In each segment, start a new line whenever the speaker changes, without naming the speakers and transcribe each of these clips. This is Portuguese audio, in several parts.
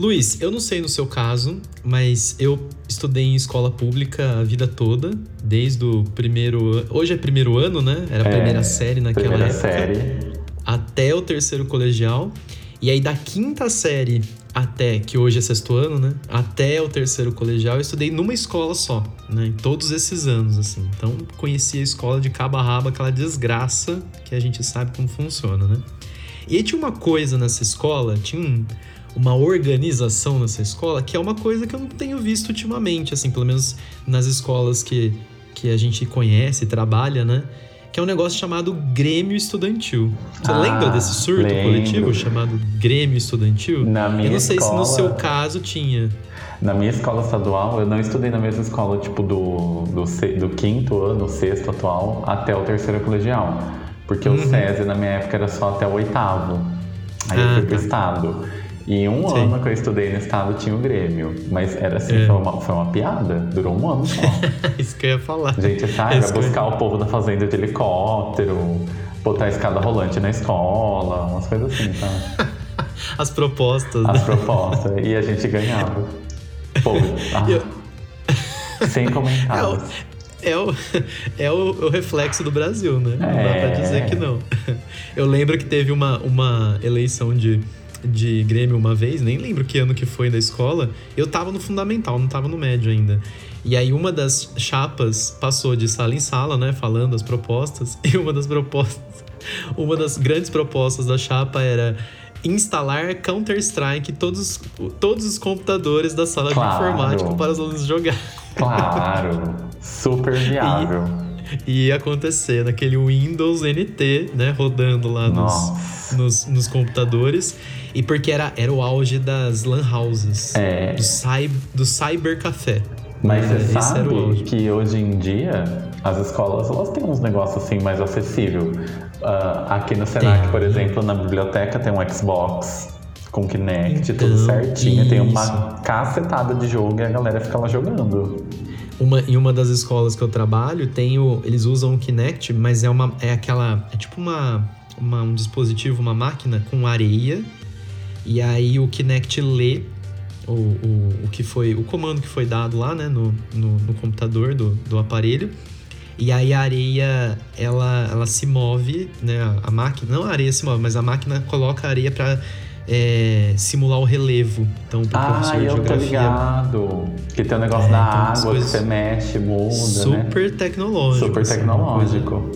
Luiz, eu não sei no seu caso, mas eu estudei em escola pública a vida toda, desde o primeiro. Hoje é primeiro ano, né? Era a
É,
primeira série naquela
Primeira
época.
série.
Até o terceiro colegial. E aí, da quinta série até, que hoje é sexto ano, né? Até o terceiro colegial, eu estudei numa escola só, né? Em todos esses anos, assim. Então, conheci a escola de cabo a rabo, aquela desgraça que a gente sabe como funciona, né? E aí tinha uma coisa nessa escola, tinha um- uma organização nessa escola, que é uma coisa que eu não tenho visto ultimamente, assim, pelo menos nas escolas que, que a gente conhece, trabalha, né? Que é um negócio chamado Grêmio Estudantil. Você
Ah,
lembra desse surto
lembro.
coletivo chamado Grêmio Estudantil?
Na minha
eu não sei se no
escola-
seu caso tinha.
Na minha escola estadual, eu não estudei na mesma escola, tipo, do, do, do quinto ano, sexto atual, até o terceiro colegial. Porque o
Uhum.
SESI, na minha época, era só até o oitavo. Aí eu
Ah,
fui pro
tá.
estado. E um
Sim.
ano que eu estudei no estado tinha o Grêmio. Mas era assim,
É.
foi, uma, foi uma piada. Durou um ano só.
Isso que eu ia falar.
A gente sai,
Isso eu-
buscar o povo da fazenda de helicóptero, botar a escada rolante na escola, umas coisas assim, tá?
As propostas,
As
né?
propostas. e a gente ganhava. Povo, ah,
Eu-
sem comentários.
É o, é o, o reflexo do Brasil, né? Não dá
É.
pra dizer que não. Eu lembro que teve uma, uma eleição de, de Grêmio uma vez, nem lembro que ano que foi da escola. Eu tava no fundamental, não tava no médio ainda. E aí uma das chapas passou de sala em sala, né? Falando as propostas. E uma das propostas, uma das grandes propostas da chapa era instalar Counter-Strike todos, todos os computadores da sala
Claro.
de informática para os alunos jogar.
Claro, super viável.
E ia acontecer naquele Windows NT, né? Rodando lá nos, nos, nos computadores. E porque era, era o auge das lan houses.
É.
Do, cy, do cybercafé.
Mas
É,
você sabe que hoje em dia as escolas elas têm uns negócios assim mais acessível. Ah, aqui no Senac,
Tem.
por exemplo, na biblioteca tem um Xbox com Kinect,
Então,
tudo certinho. Tem uma
isso.
cacetada de jogo e a galera fica lá jogando.
Uma, em uma das escolas que eu trabalho, tem o, eles usam o Kinect, mas é uma é aquela é tipo uma, uma- um dispositivo, uma máquina com areia. E aí o Kinect lê o, o, o que foi o comando que foi dado lá, né, no, no, no computador do, do aparelho. E aí a areia, ela, ela se move, né? A, máquina, não a areia se move, mas a máquina coloca a areia para simular o relevo. Então, pro
Ah,
professor de
eu tô
geografia
ligado. Que tem o negócio
É,
da
umas
água que você mexe, muda, né?
super tecnológico.
Super
assim, coisa-
tecnológico.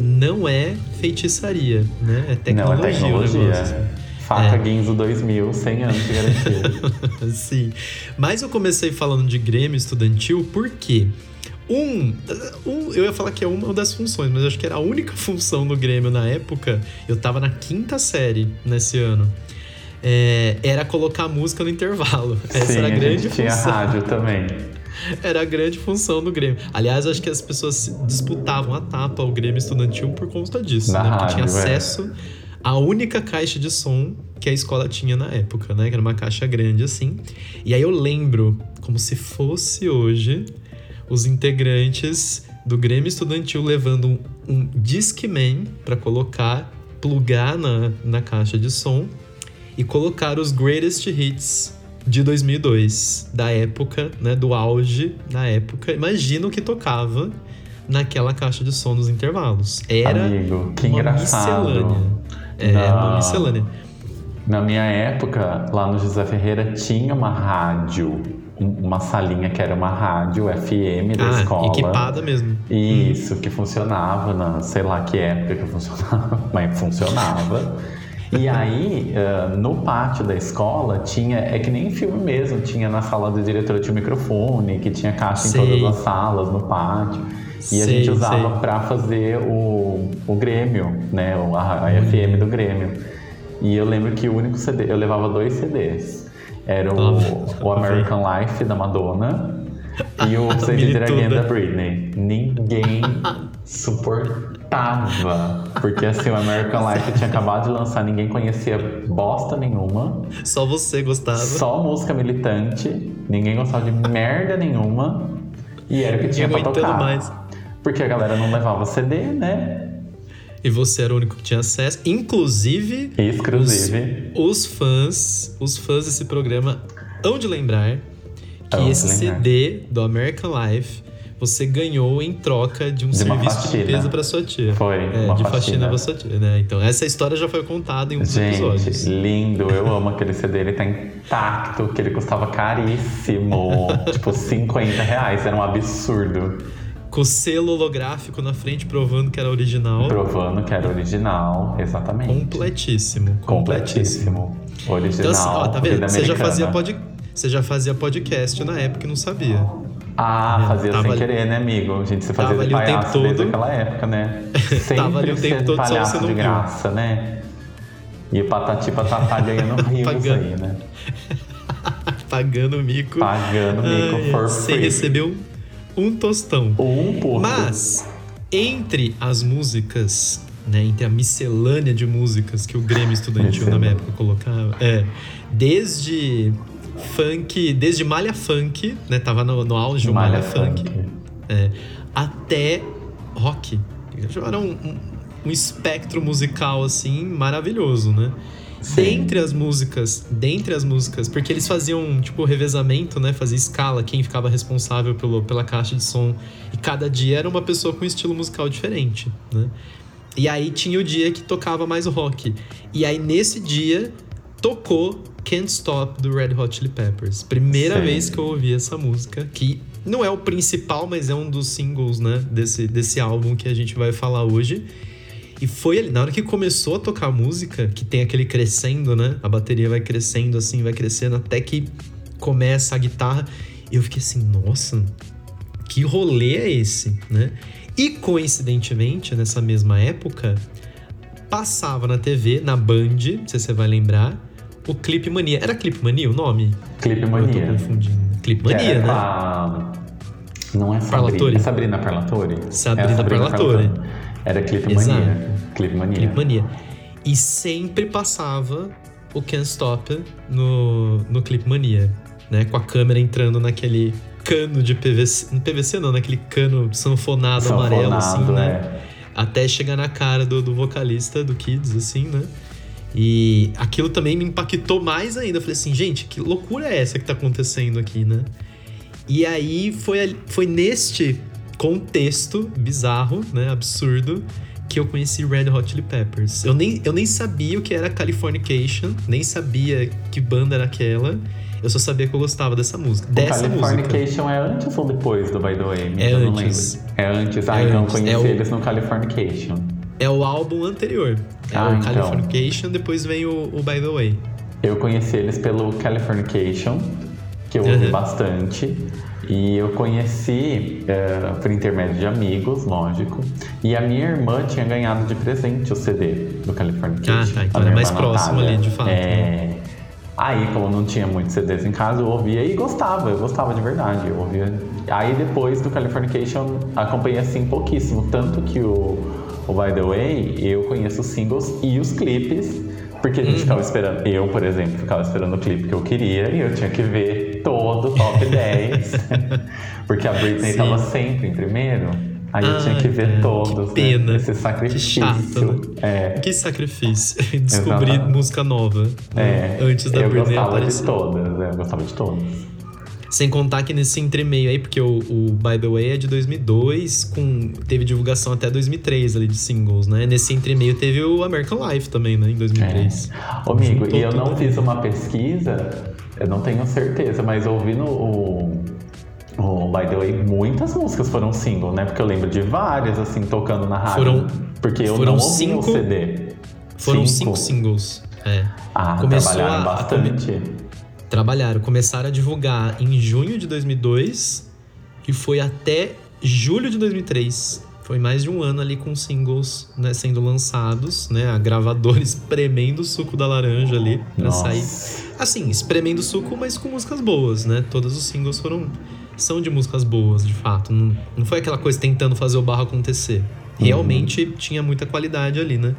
Não é feitiçaria, né? É tecnologia.
Não, é tecnologia.
negócio,
Faca
É.
Guinzo 2000, 100 anos de garantia.
Sim. Mas eu comecei falando de Grêmio estudantil porque um, um, eu ia falar que é uma das funções, mas acho que era a única função do Grêmio na época. Eu tava na quinta série nesse ano. É, era colocar música no intervalo. Essa
Sim,
era a
a
grande
gente tinha
função.
rádio também.
Era a grande função do Grêmio. Aliás, acho que as pessoas disputavam a tapa ao Grêmio estudantil por conta disso,
Na
né? Porque tinha
é.
acesso à única caixa de som que a escola tinha na época, né? Que era uma caixa grande assim. E aí eu lembro, como se fosse hoje, os integrantes do Grêmio Estudantil levando um, um Discman para colocar, plugar na, na caixa de som e colocar os greatest hits de 2002, da época, né, do auge da época. Imagina o que tocava naquela caixa de som nos intervalos. Era
Amigo, que
uma
engraçado.
miscelânea. É,
Na-
uma miscelânea.
Na minha época, lá no José Ferreira, tinha uma rádio, um- uma salinha que era uma rádio FM da
Ah,
escola.
equipada mesmo.
Isso, que funcionava na sei lá que época que funcionava, mas funcionava. E aí, ah, no pátio da escola, tinha, é que nem filme mesmo, tinha na sala do diretor tinha microfone, que tinha caixa
Sei.
em todas as salas, no pátio. E a
Sei,
gente usava pra fazer o, o Grêmio, né? A, a FM do Grêmio. E eu lembro que o único CD, eu levava dois CDs. Era o, o American Life da Madonna e o Save It Again da Britney. Ninguém suportava. Porque assim, o American Life tinha acabado de lançar, ninguém conhecia bosta nenhuma.
Só você gostava.
Só música militante, ninguém gostava de merda nenhuma. E era o que tinha pra tocar.
mais.
Porque a galera não levava CD, né?
e você era o único que tinha acesso. Inclusive,
Exclusive.
Os, os fãs, os fãs desse programa hão de lembrar que esse
lembrar.
CD do American Life você ganhou em troca de um
De
serviço de limpeza pra sua tia.
Foi,
É, de faxina
faxina.
pra sua tia, né? Então, essa história já foi contada em um dos
Gente,
episódios.
lindo. Eu amo aquele CD. Ele tá intacto, que ele custava caríssimo. tipo, 50 reais. Era um absurdo.
Com selo holográfico na frente provando que era original.
Provando que era original. Exatamente.
Completíssimo. Completíssimo.
Completíssimo. Original.
Então, assim, ó, tá vendo? Você já, fazia pod... você já fazia podcast na época e não sabia.
Ah, fazia sem
ali-
querer, né, amigo? A gente se fazia
Tava
de
ali o tempo
palhaço desde aquela época, né? Sempre
Tava ali o tempo todo, só você não
de
viu.
graça, né? E Patati Patatá ganhando rios aí, né?
Pagando mico.
Pagando mico
Ai,
for
Você
free.
recebeu um tostão.
Um pouco.
Mas, entre as músicas, né, entre a miscelânea de músicas que o Grêmio Estudantil na minha época colocava, é, desde funk, desde malha funk, né, tava no, no auge o malha,
Malha
funk,
funk.
é, até rock. Era um, um, um espectro musical, assim, maravilhoso, né?
Sim.
Dentre as músicas, dentre as músicas, porque eles faziam, tipo, revezamento, né? Fazia escala, quem ficava responsável pelo, pela caixa de som. E cada dia era uma pessoa com um estilo musical diferente, né? E aí tinha o dia que tocava mais rock. E aí nesse dia tocou Can't Stop do Red Hot Chili Peppers. Primeira
Sim.
vez que eu ouvi essa música, que não é o principal, mas é um dos singles, né, desse, desse álbum que a gente vai falar hoje. E foi ali, na hora que começou a tocar a música, que tem aquele crescendo, né? A bateria vai crescendo assim, vai crescendo, até que começa a guitarra. Eu fiquei assim, nossa, que rolê é esse, né? E coincidentemente, nessa mesma época, passava na TV, na Band, não sei se você vai lembrar, o Clipe Mania. Era Clipe Mania o nome?
Clipe
Ou Eu tô
Mania.
confundindo. Clipe
Que
Mania,
era
né?
a- Não é. Sabrina. É Sabrina Parlatori?
Sabrina
É a
Parlatori.
Era Clipe
Exato.
Mania. Clipe Mania.
Clipe Mania. E sempre passava o Can't Stop no, no Clipe Mania, né? Com a câmera entrando naquele cano de PVC. Não PVC não, naquele cano sanfonado, amarelo, assim,
Sanfonado,
né?
é.
Até chegar na cara do, do vocalista do Kids, assim, né? E aquilo também me impactou mais ainda. Eu falei assim, gente, que loucura é essa que tá acontecendo aqui, né? E aí foi, foi neste contexto bizarro, né? Absurdo, que eu conheci Red Hot Chili Peppers. Eu nem, eu nem sabia o que era Californication, nem sabia que banda era aquela. Eu só sabia que eu gostava dessa música.
O
dessa música.
Californication é antes ou depois do By The Way?
É
eu não
antes.
lembro. É antes. Ah,
É
então eu
antes.
conheci
É o-
eles no Californication.
É o álbum anterior. É
Ah,
o
então.
Californication, depois vem o, o By The Way.
Eu conheci eles pelo Californication, que eu ouvi
Uhum.
bastante. E eu conheci eh, por intermédio de amigos, lógico. E a minha irmã tinha ganhado de presente o CD do Californication.
Ah, tá. Então era mais próximo ali, de fato,
É... Aí, como não tinha muitos CDs em casa, eu ouvia e gostava, eu gostava de verdade. Eu ouvia. Aí depois do Californication, acompanhei assim pouquíssimo. Tanto que o, o By The Way, eu conheço os singles e os clipes. Porque a
Uhum.
gente ficava esperando, eu, por exemplo, ficava esperando o clipe que eu queria e eu tinha que ver todo o top 10. porque a Britney
Sim.
tava sempre em primeiro. Aí eu tinha que ver
cara,
todos.
que pena.
Né? Esse
Que
sacrifício.
chato, né?
É.
Que sacrifício. Descobrir música nova. né?
É,
Antes da
eu
Britney
gostava
aparecer.
de todas, é, eu gostava de todas.
Sem contar que nesse entremeio aí, porque o, o By The Way é de 2002, com, teve divulgação até 2003 ali de singles, né? Nesse entremeio teve o American Life também, né? Em 2003.
Ô, amigo,
Juntou
e eu não fiz uma pesquisa, eu não tenho certeza, mas ouvindo o, o By The Way, muitas músicas foram single, né? Porque eu lembro de várias, assim, tocando na rádio.
Foram-
porque eu
foram
não ouvi
cinco-
o CD.
Foram cinco, singles. É.
Ah,
Começou
trabalharam
a- a
bastante.
Trabalharam, começaram a divulgar em junho de 2002 e foi até julho de 2003. Foi mais de um ano ali com singles né, sendo lançados, né? A gravadora espremendo o suco da laranja ali pra
Nossa.
sair. Assim, espremendo o suco, mas com músicas boas, né? Todos os singles foram são de músicas boas, de fato. Não, não foi aquela coisa tentando fazer o barro acontecer. Realmente tinha muita qualidade ali, né?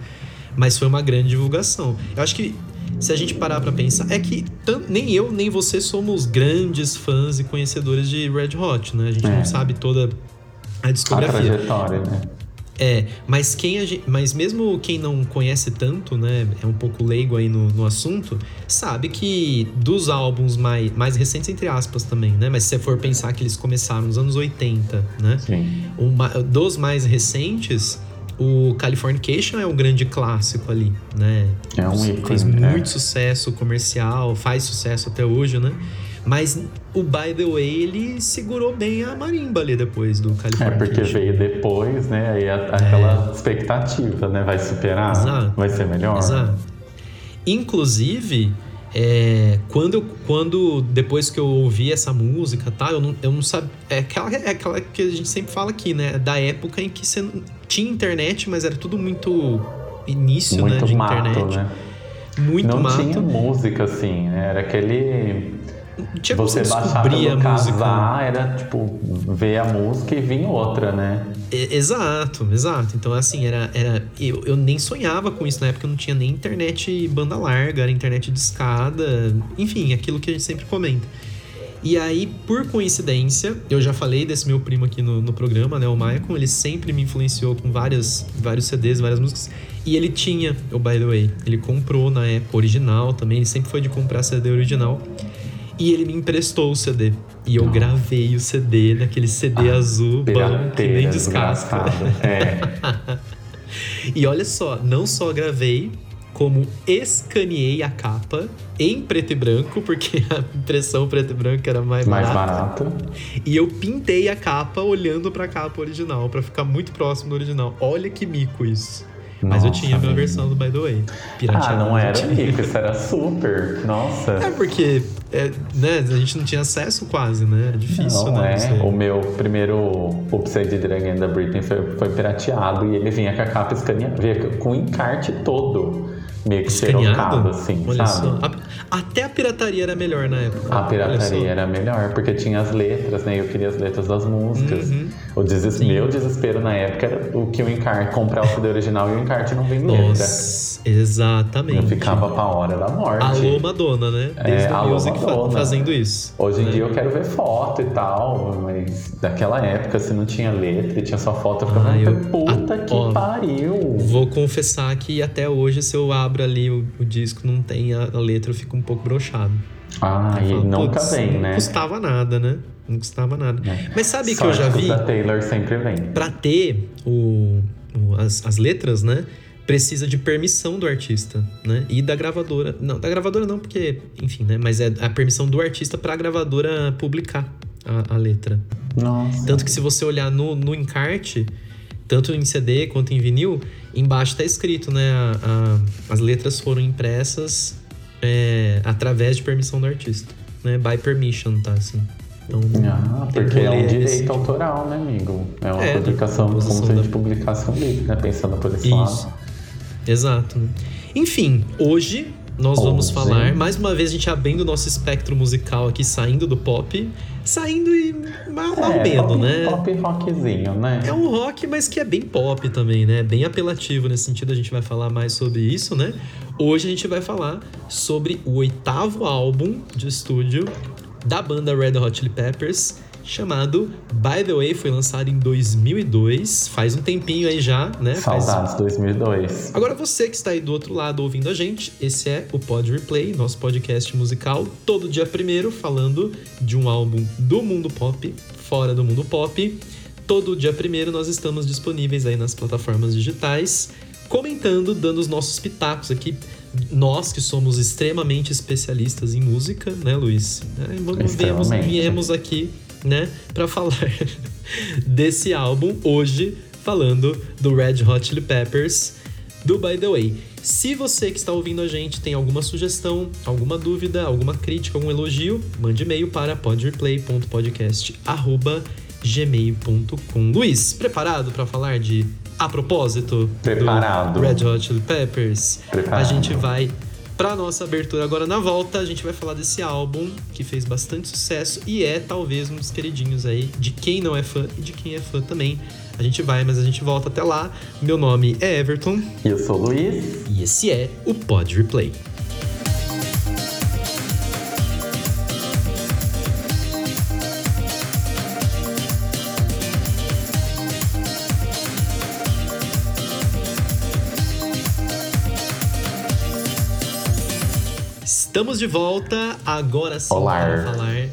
Mas foi uma grande divulgação. Eu acho que se a gente parar pra pensar, é que nem eu nem você somos grandes fãs e conhecedores de Red Hot, né? A gente
É.
não sabe toda a
A
discografia.
trajetória, né?
É, mas quem gente, mas mesmo quem não conhece tanto, né, é um pouco leigo aí no, no assunto, sabe que dos álbuns mais, mais recentes, entre aspas, também, né? Mas se você for pensar que eles começaram nos anos 80, né?
Sim.
Uma, dos mais recentes, o Californication é um grande clássico ali, né?
É um ícone,
Fez
né?
muito sucesso comercial, faz sucesso até hoje, né? Mas o By The Way, ele segurou bem a marimba ali depois do
É
California.
porque veio depois, né? Aí aquela expectativa, né? Vai superar,
É. Exato.
vai ser melhor.
Exato. Inclusive, é, quando, eu- quando depois que eu ouvi essa música, tá? Eu não, eu não sabia. É aquela, é aquela que a gente sempre fala aqui, né? Da época em que você não- tinha internet, mas era tudo muito início, né?
Muito
De
mato,
internet.
né?
Muito
Não
mato.
tinha música assim, né? Era aquele.
Tinha
Você baixava
descobrir a
casar, era tipo, ver a música e vir outra, né?
E- Exato, exato. Então, assim, era. era eu, eu nem sonhava com isso na época, eu não tinha nem internet banda larga, era internet de escada, enfim, aquilo que a gente sempre comenta. E aí, por coincidência, eu já falei desse meu primo aqui no, no programa, né, o Maicon, ele sempre me influenciou com várias, vários CDs, várias músicas. E ele tinha o By The Way. Ele comprou na época original também, ele sempre foi de comprar CD original. E ele me emprestou o CD. E eu gravei o CD naquele CD azul, bom, que nem descasca.
É.
E olha só, não só gravei, como escaneei a capa em preto e branco, porque a impressão preto e branco era mais,
Mais
barata.
barato.
E eu pintei a capa olhando pra capa original, pra ficar muito próximo do original. Olha que mico isso. Mas eu tinha a minha versão do By The Way.
Ah, não era rico, isso era super. Nossa.
É porque é, né, a gente não tinha acesso quase, né? Era difícil,
não
né?
é. O meu primeiro Upside Dragon da Britney foi, foi pirateado e ele vinha com a capa escaneada, vinha com o encarte todo meio que xerocado, assim,
Olha
sabe?
só. A- até a pirataria era melhor na época.
A pirataria era melhor, porque tinha as letras, né? Eu queria as letras das músicas.
Uhum.
O deses... meu desespero na época era o que o encarte, comprar o CD original e o encarte não vem letra.
Exatamente.
Eu ficava pra hora da morte.
Alô Madonna, né? Desde
É,
o
alô,
Music
Madonna.
fazendo isso.
Hoje em
né?
dia eu quero ver foto e tal, mas daquela época, se não tinha letra e tinha só foto, eu ficava,
Ah, eu-
puta
a-
que
ó,
pariu.
Vou confessar que até hoje, se eu abro ali o, o disco não tem a, a letra, eu fico um pouco broxado.
Ah,
Eu
e
falo,
nunca
"Putz,
vem,
não
né?
custava nada, né? Não custava nada.
É.
Mas sabe que eu já vi?
da Taylor sempre vem.
Pra ter o, o- as, as letras, né? Precisa de permissão do artista, né? E da gravadora. Não, da gravadora não, porque, enfim, né? Mas é a permissão do artista pra gravadora publicar a, a letra.
Nossa.
Tanto que se você olhar no, no encarte, tanto em CD quanto em vinil, embaixo tá escrito, né? a- a- as letras foram impressas é, através de permissão do artista. Né? By permission, tá? Assim. Então,
Ah, porque é um direito
esse.
autoral, né, amigo? É uma
É, da
publicação, como se a gente publicasse um livro, né? Pensando por esse
Isso.
lado.
Exato. né? Enfim, hoje nós vamos falar, mais uma vez a gente abrindo o nosso espectro musical aqui, saindo do pop, saindo e mal
É,
menos,
pop,
né?
pop rockzinho, né?
É um rock, mas que é bem pop também, né? Bem apelativo nesse sentido, a gente vai falar mais sobre isso, né? Hoje a gente vai falar sobre o oitavo álbum de estúdio da banda Red Hot Chili Peppers, chamado By The Way, foi lançado em 2002, faz um tempinho aí já, né? Faz
Saudades 2002.
Agora você que está aí do outro lado ouvindo a gente, esse é o Pod Replay, nosso podcast musical, todo dia primeiro falando de um álbum do mundo pop, fora do mundo pop. Todo dia primeiro nós estamos disponíveis aí nas plataformas digitais, comentando, dando os nossos pitacos aqui. Nós que somos extremamente especialistas em música, né, Luiz? É, vamos- viemos, viemos aqui, né, para falar desse álbum hoje, falando do Red Hot Chili Peppers, do By The Way. Se você que está ouvindo a gente tem alguma sugestão, alguma dúvida, alguma crítica, algum elogio, mande e-mail para podreplay.podcast@gmail.com. Luiz, preparado para falar de a propósito
Preparado.
do Red Hot Chili Peppers?
Preparado.
A gente vai para nossa abertura agora na volta, a gente vai falar desse álbum que fez bastante sucesso e é talvez um dos queridinhos aí de quem não é fã e de quem é fã também. A gente vai, mas a gente volta até lá. Meu nome é Everton
E eu sou o Luiz.
e esse é o Pod Replay. Estamos de volta, agora sim,
Olá.
para falar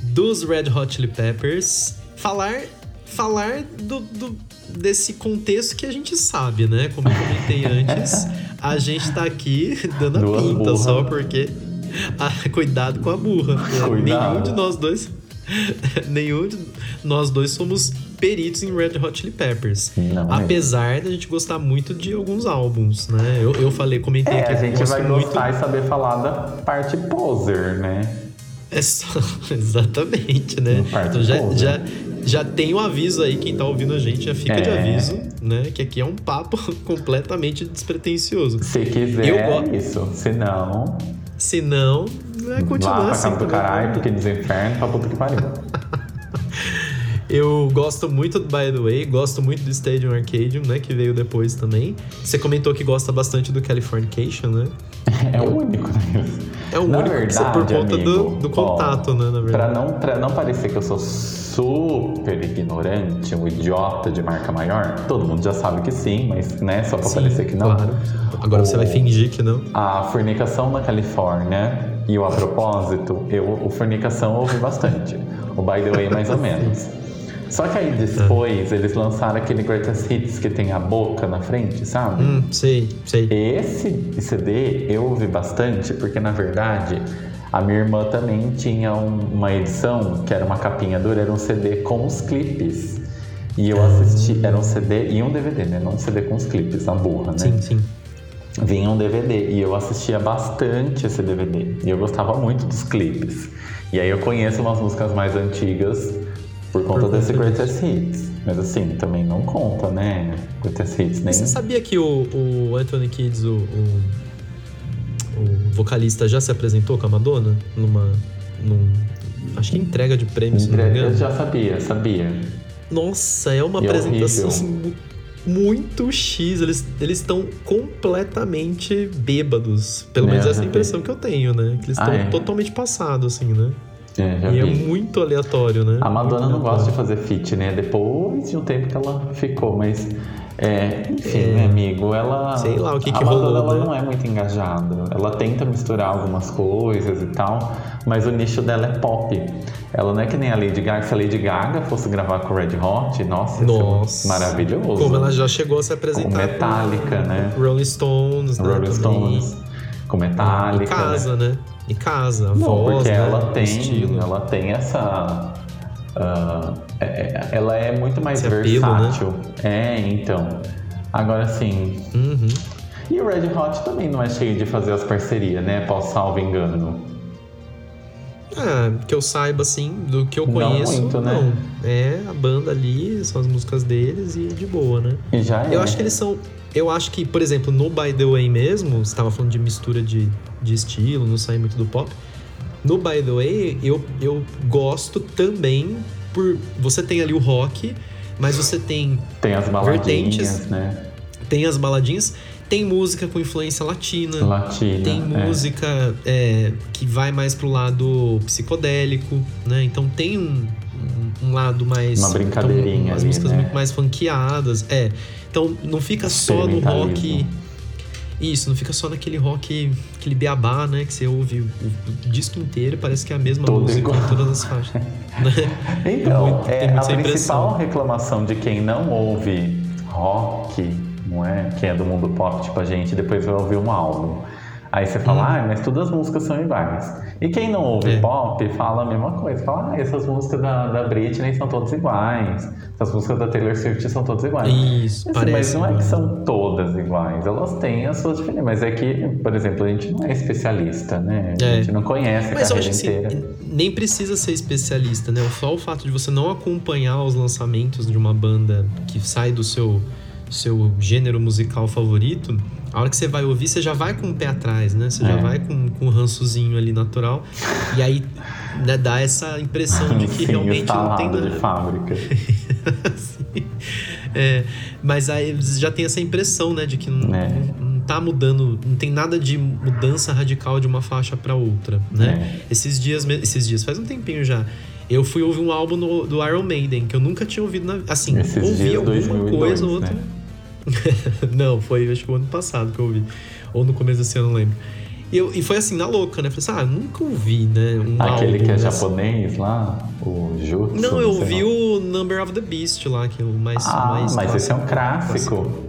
dos Red Hot Chili Peppers. Falar, falar do, do- desse contexto que a gente sabe, né? Como eu comentei antes, a gente tá aqui dando a
Duas
pinta
burras.
só porque... Ah, cuidado com a burra.
Cuidado.
Nenhum de nós dois... nenhum de nós dois somos peritos em Red Hot Chili Peppers.
Não mesmo.
Apesar da gente gostar muito de alguns álbuns, né? Eu, eu falei, comentei
É,
aqui
a gente vai
muito...
gostar e saber falar da parte poser, né?
É só, exatamente, né?
Um
Então já,
poser.
já, já tem o aviso aí, quem tá ouvindo a gente já fica de
É.
aviso, né? Que aqui é um papo completamente despretensioso.
Se quiser,
Eu
é
go-
isso. Se não,
Se não, vai
vá
continuar
pra
assim.
casa do caralho, porque diz inferno, pra puta que pariu.
Eu gosto muito do By The Way, gosto muito do Stadium Arcadium, né? Que veio depois também. Você comentou que gosta bastante do Californication, né?
É o único, né?
É o
Na
único você,
verdade,
por conta do,
amigo,
do contato,
ó,
né? Na
Pra
verdade.
não, pra não parecer que eu sou super ignorante, um idiota de marca maior, todo mundo já sabe que sim, mas né, só pra
Sim,
parecer que não.
Claro. Agora você
O-
vai fingir que não.
A fornicação na Califórnia e o A Propósito, eu, o fornicação eu ouvi bastante. O By The Way, mais ou menos. Só que aí depois eles lançaram aquele Greatest Hits que tem a boca na frente, sabe?
Hum, sei, sei.
Esse CD eu ouvi bastante porque, na verdade, a minha irmã também tinha um- uma edição que era uma capinha dura, era um CD com os clipes. E eu assisti, era um CD e um DVD, né? Não um CD com os clipes, na burra, né?
Sim, sim.
Vinha um DVD e eu assistia bastante esse DVD. E eu gostava muito dos clipes. E aí eu conheço umas músicas mais antigas por conta
conta
desse. Greatest Hits. Mas assim, também não conta, né? Greatest Hits nem.
Você sabia que o, o Anthony Kids, o, o, o vocalista, já se apresentou com a Madonna? Numa. Num, acho que entrega de prêmio, se não me
Eu já sabia, sabia.
Nossa, é uma
E é
apresentação
horrível.
muito X. Eles estão completamente bêbados. Pelo
É,
menos
eu
essa é a impressão que eu tenho, né? Que eles
Ah,
estão
é?
totalmente passados, assim, né?
É,
e é
vi.
muito aleatório, né?
A Madonna não gosta de fazer feat, né? Depois de um tempo que ela ficou, mas. É, enfim,
É.
né, amigo? Ela.
Sei lá o que
a
que
Madonna
rolou,
ela
né?
não é muito engajada. Ela tenta misturar algumas coisas e tal, mas o nicho dela é pop. Ela não é que nem a Lady Gaga. Se a Lady Gaga fosse gravar com o Red Hot, nossa,
Nossa.
maravilhoso.
Como ela já chegou a se
Com
apresentar.
Metallica, né?
Rolling Stones, né?
Rolling. Stones, com Metallica.
E casa, né? E casa, a
Não,
voz,
porque
né?
ela tem,
estilo.
ela tem essa. ah, é- é- ela é muito mais
Esse apelo,
versátil. É, então. Agora sim.
Uhum.
E o Red Hot também não é cheio de fazer as parcerias, né? Posso salvo engano.
Ah, que eu saiba, assim, do que eu
Não
conheço,
muito, né?
não. É a banda ali, são as músicas deles e de boa, né?
E já é.
Eu acho que eles são. Eu acho que, por exemplo, no By the Way mesmo, você tava falando de mistura de, de estilo, não sai muito do pop. No By the Way, eu, eu gosto também por. Você tem ali o rock, mas você tem,
Tem as baladinhas,
vertentes.
né?
tem as baladinhas, tem música com influência latina.
Latina.
Tem
é.
música é, que vai mais pro lado psicodélico, né? Então tem um, um- lado mais.
Uma brincadeirinha
Então, as músicas
né?
muito mais funkeadas. É. Então não fica só no rock. Isso, não fica só naquele rock, aquele beabá, né? Que você ouve o, o disco inteiro e parece que é a mesma
Todo
música
igual.
em todas as faixas. né?
Então,
muito-
é, a principal
impressão.
reclamação de quem não ouve rock, não é? Quem é do mundo pop, tipo a gente, depois vai ouvir um álbum. Aí você fala, ah, mas todas as músicas são iguais. E quem não ouve.
É.
pop fala a mesma coisa. Fala, ah, essas músicas da, da Britney são todas iguais. Essas músicas da Taylor Swift são todas iguais.
Isso,
Assim,
parece.
mas não é que são todas iguais, elas têm as suas diferenças. Mas é que, por exemplo, a gente não é especialista, né? A
É.
gente não conhece a
Mas
carreira
que assim,
inteira.
nem precisa ser especialista, né? Só o fato de você não acompanhar os lançamentos de uma banda que sai do seu, seu gênero musical favorito, a hora que você vai ouvir, você já vai com o pé atrás, né? Você já
É.
vai com, com um rançozinho ali natural. E aí né, dá essa impressão de que
Sim,
realmente não tem nada.
de fábrica.
Sim. É, mas aí já tem essa impressão, né, de que não,
É.
não, não tá mudando, não tem nada de mudança radical de uma faixa pra outra, né? Esses dias, esses dias faz um tempinho já. Eu fui ouvir um álbum no- do Iron Maiden que eu nunca tinha ouvido na, assim,
Esses
ouvi alguma
2002,
coisa ou outra.
né?
não, foi acho que o ano passado que eu ouvi, ou no começo desse ano, não lembro. E, eu, e foi assim, na louca, né? Falei assim, ah, nunca ouvi, né? Um
Aquele
álbum
que é japonês lá, o Jutsu.
Não, eu ouvi o Number of the Beast lá, que é o mais.
Ah,
mais
mas esse é um
clássico.
clássico.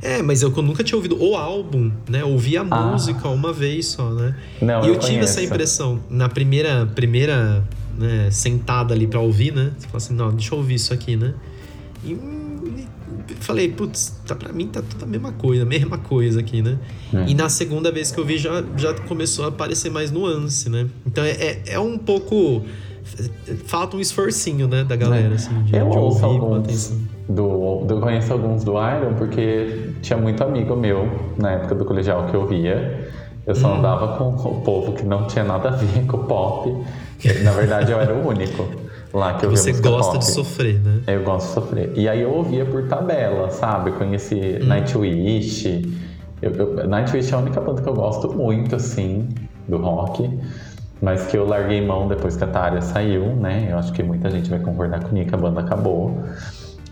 É, mas eu nunca tinha ouvido o álbum, né? Eu ouvi a
Ah.
música uma vez só, né?
Não,
e
eu
eu tive essa impressão na primeira, primeira né, sentada ali pra ouvir, né? Você fala assim, não, deixa eu ouvir isso aqui, né? E, hum, e falei, putz, tá, pra mim tá tudo a mesma coisa, a mesma coisa aqui, né?
Hum.
E na segunda vez que eu vi já, já começou a aparecer mais nuance, né? Então é, é, é um pouco. Falta um esforcinho, né, da galera, assim, de,
eu
de
ouço
ouvir com atenção.
do, do- eu conheço alguns do Iron porque tinha muito amigo meu na época do colegial que eu via. Eu só
Hum.
andava com o povo que não tinha nada a ver com o pop. Na verdade, eu era o único lá que eu
Você gosta
pop.
de sofrer, né?
Eu gosto de sofrer. E aí eu ouvia por tabela, sabe? Conheci
Hum.
Nightwish. Eu, eu, Nightwish é a única banda que eu gosto muito, assim, do rock. Mas que eu larguei mão depois que a Tária saiu, né? Eu acho que muita gente vai concordar comigo que a banda acabou.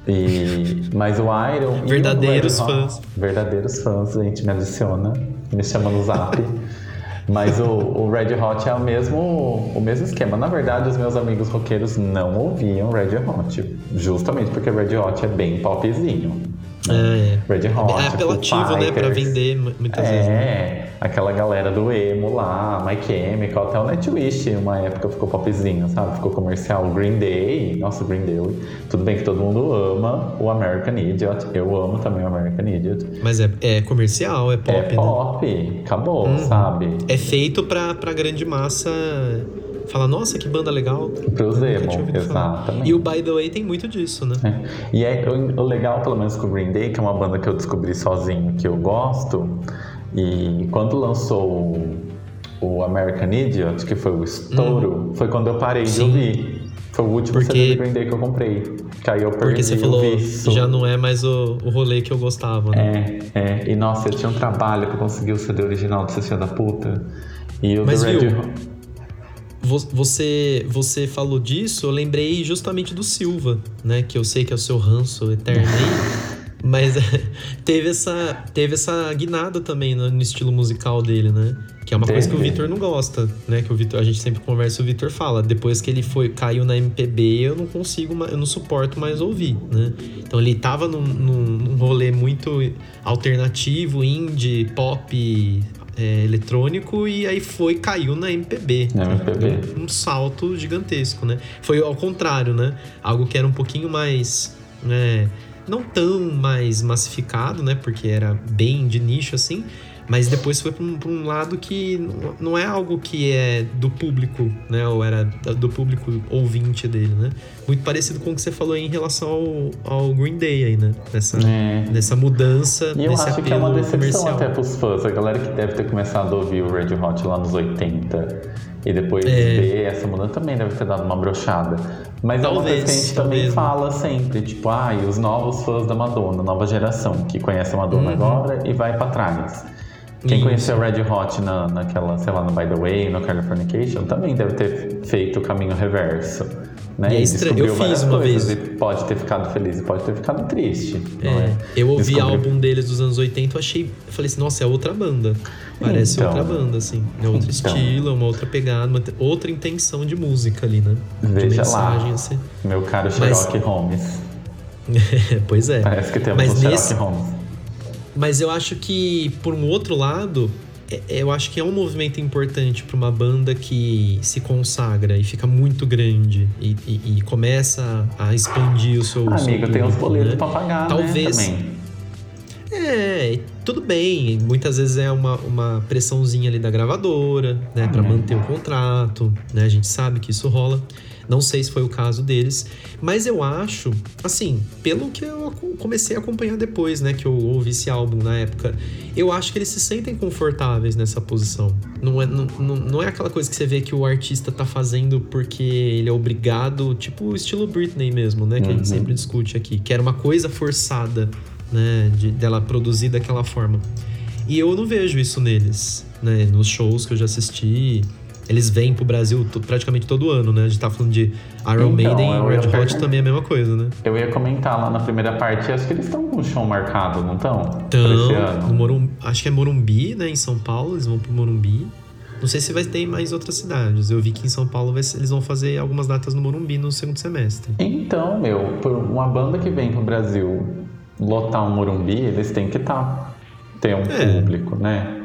E, mas o Iron. o
Verdadeiros
Hot-
fãs.
Verdadeiros fãs, a gente me adiciona, me chama no zap. Mas o, o Red Hot é o mesmo, o mesmo esquema. Na verdade, os meus amigos roqueiros não ouviam Red Hot. Justamente porque Red Hot é bem popzinho.
É,
Red Hot,
é apelativo, né, pra vender mu- muitas vezes. né?
É, aquela galera do emo lá, My Chemical, até o Nightwish, uma época ficou popzinho, sabe? Ficou comercial. Green Day, nossa, Green Day. Tudo bem que todo mundo ama o American Idiot. Eu amo também o American Idiot.
Mas é, é comercial, é pop,
é
né?
pop, acabou, sabe?
É feito pra, pra grande massa falar, nossa, que banda legal.
Pros emo,
ouvido falar.
exatamente.
E o By The Way tem muito disso, né?
É. E é o, legal, pelo menos com o Green Day, que é uma banda que eu descobri sozinho, que eu gosto. E quando lançou o, American Idiot, que foi o estouro, foi quando eu parei de
Sim.
ouvir. Foi o último
Porque-
CD do Green Day que eu comprei. Que aí eu perdi
Porque você falou, já não é mais o, o rolê que eu gostava, né?
É, é. E nossa, eu tinha um trabalho pra conseguir o CD original do Cecil da Puta. E o
Mas,
do
viu? Vo- Você, você falou disso, eu lembrei justamente do Silva, né? Que eu sei que é o seu ranço eterno aí. mas teve essa, teve essa guinada também no, no estilo musical dele, né? Que é uma coisa que o. Vitor não gosta, né? Que o Vitor, a gente sempre conversa e o Vitor fala. Depois que ele foi, caiu na MPB, eu não consigo, eu não suporto mais ouvir, né? Então ele tava num, num, num rolê muito alternativo, indie, pop, é, eletrônico, e aí foi, caiu na MPB.
Na MPB.
Deu um salto gigantesco, né? Foi ao contrário, né? Algo que era um pouquinho mais, né? Não tão mais massificado, né? Porque era bem de nicho assim. Mas depois foi para um, pra um lado que não- é algo que é do público, né? Ou era do público ouvinte dele, né? Muito parecido com o que você falou em relação ao, ao Green Day aí, né? Nessa,
É.
nessa mudança,
E eu
nesse
acho que é uma decepção
comercial.
até pros fãs. A galera que deve ter começado a ouvir o Red Hot lá nos 80 e depois
É.
ver essa mudança também deve ter dado uma brochada. Mas é uma coisa que a
Talvez,
gente também
talvez, né?
fala sempre, tipo, ah, e os novos fãs da Madonna, nova geração, que conhece a Madonna agora e vai pra trás. Quem conheceu Red Hot na, naquela, sei lá, no By The Way, no Californication, também deve ter feito o caminho reverso. Né?
E é estra- eu fiz uma vez.
E pode ter ficado feliz e pode ter ficado triste.
É,
é?
eu ouvi
Descobriu-
álbum deles dos anos 80, eu achei. Eu falei assim, nossa, é outra banda. Parece
Então.
outra banda, assim. É outro
Então.
estilo, é uma outra pegada, uma outra intenção de música ali, né? de
Veja lá.
assim.
Meu caro
Mas-
Sherlock Holmes.
pois é.
Parece que temos
Mas
um Sherlock
nesse-
Holmes.
Mas eu acho que, por um outro lado, é- eu acho que é um movimento importante para uma banda que se consagra e fica muito grande e, e- e começa a expandir o seu.
Amigo, tem uns boletos
né?
pra pagar,
Talvez-
né? Também.
É, tudo bem. Muitas vezes é uma, uma pressãozinha ali da gravadora, né? Pra
Uhum.
manter o contrato, né? A gente sabe que isso rola. Não sei se foi o caso deles, mas eu acho, assim, pelo que eu comecei a acompanhar depois, né, que eu ouvi esse álbum na época, eu acho que eles se sentem confortáveis nessa posição. Não é, não, não, não é aquela coisa que você vê que o artista tá fazendo porque ele é obrigado, tipo o estilo Britney mesmo, né, que a
Uhum.
gente sempre discute aqui, que era uma coisa forçada, né, de, dela produzir daquela forma. E eu não vejo isso neles, né, nos shows que eu já assisti, Eles vêm pro Brasil praticamente todo ano, né? A gente tá falando de Iron então, Maiden e Red Hot também é a mesma coisa, né?
Eu ia comentar lá na primeira parte, acho que eles estão com um show marcado, não estão?
Estão. No Morumbi, acho que é Morumbi, né? Em São Paulo, eles vão pro Morumbi. Não sei se vai ter mais outras cidades. Eu vi que em São Paulo vai, eles vão fazer algumas datas no Morumbi no segundo semestre.
Então, meu, por uma banda que vem pro Brasil lotar um Morumbi, eles têm que estar. Tá, ter um é. público, né?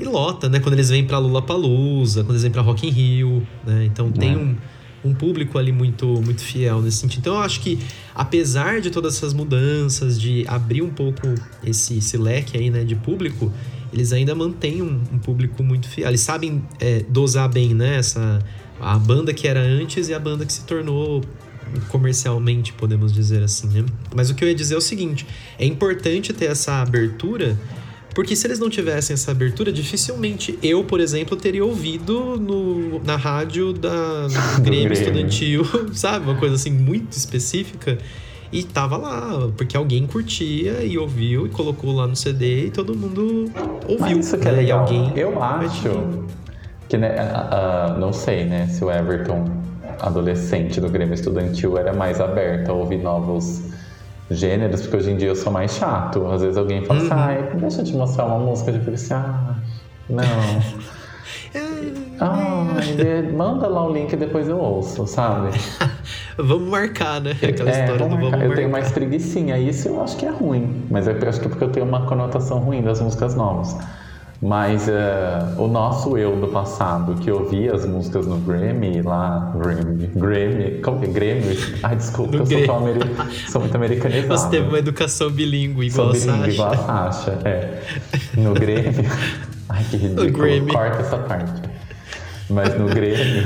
E lota, né? Quando eles vêm pra Lula Palusa, quando eles vêm pra Rock in Rio, né? Então tem é. um, um público ali muito, muito fiel nesse sentido. Então eu acho que, apesar de todas essas mudanças, de abrir um pouco esse, esse leque aí, né, de público, eles ainda mantêm um, um público muito fiel. Eles sabem é, dosar bem, né? Essa, a banda que era antes e a banda que se tornou comercialmente, podemos dizer assim, né? Mas o que eu ia dizer é o seguinte: é importante ter essa abertura porque se eles não tivessem essa abertura, dificilmente eu, por exemplo, teria ouvido no, na rádio da do Grêmio Estudantil, sabe? Uma coisa assim muito específica. E tava lá, porque alguém curtia e ouviu e colocou lá no CD e todo mundo ouviu.
Mas isso que é né? legal. Alguém eu acho que, né, uh, não sei, né, se o Everton, adolescente do Grêmio Estudantil, era mais aberto a ouvir novos gêneros, porque hoje em dia eu sou mais chato. Às vezes alguém fala assim, uhum. assim, ah, deixa eu te mostrar uma música, eu fico assim, ah, não. ah, manda lá o link e depois eu ouço, sabe?
vamos marcar, né? Aquela é, história do vamos marcar.
Eu tenho mais preguiçinha, isso eu acho que é ruim. Mas eu acho que é porque eu tenho uma conotação ruim das músicas novas. Mas uh, o nosso eu do passado, que ouvia as músicas no Grammy, lá, Grammy, Grammy, como que é? Grammy? Ai, desculpa, eu sou, ameri sou, muito americanizado.
Você teve uma educação bilíngue igual
sou bilíngue, igual a Sasha, é. No Grammy, ai que ridículo, corta essa parte. Mas no Grêmio,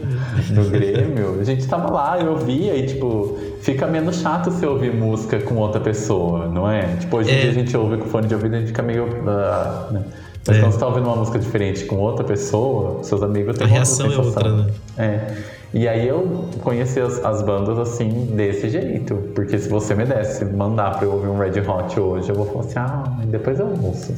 no Grêmio, a gente tava lá, eu ouvia e, tipo, fica menos chato você ouvir música com outra pessoa, não é? Tipo, hoje em é. dia a gente ouve com fone de ouvido e a gente fica meio... Uh, né? Mas é. quando você tá ouvindo uma música diferente com outra pessoa, seus amigos têm
a reação é outra, né?
É. E aí eu conheci as, as, bandas assim, desse jeito. Porque se você me desse mandar pra eu ouvir um Red Hot hoje, eu vou falar assim, ah, depois eu ouço.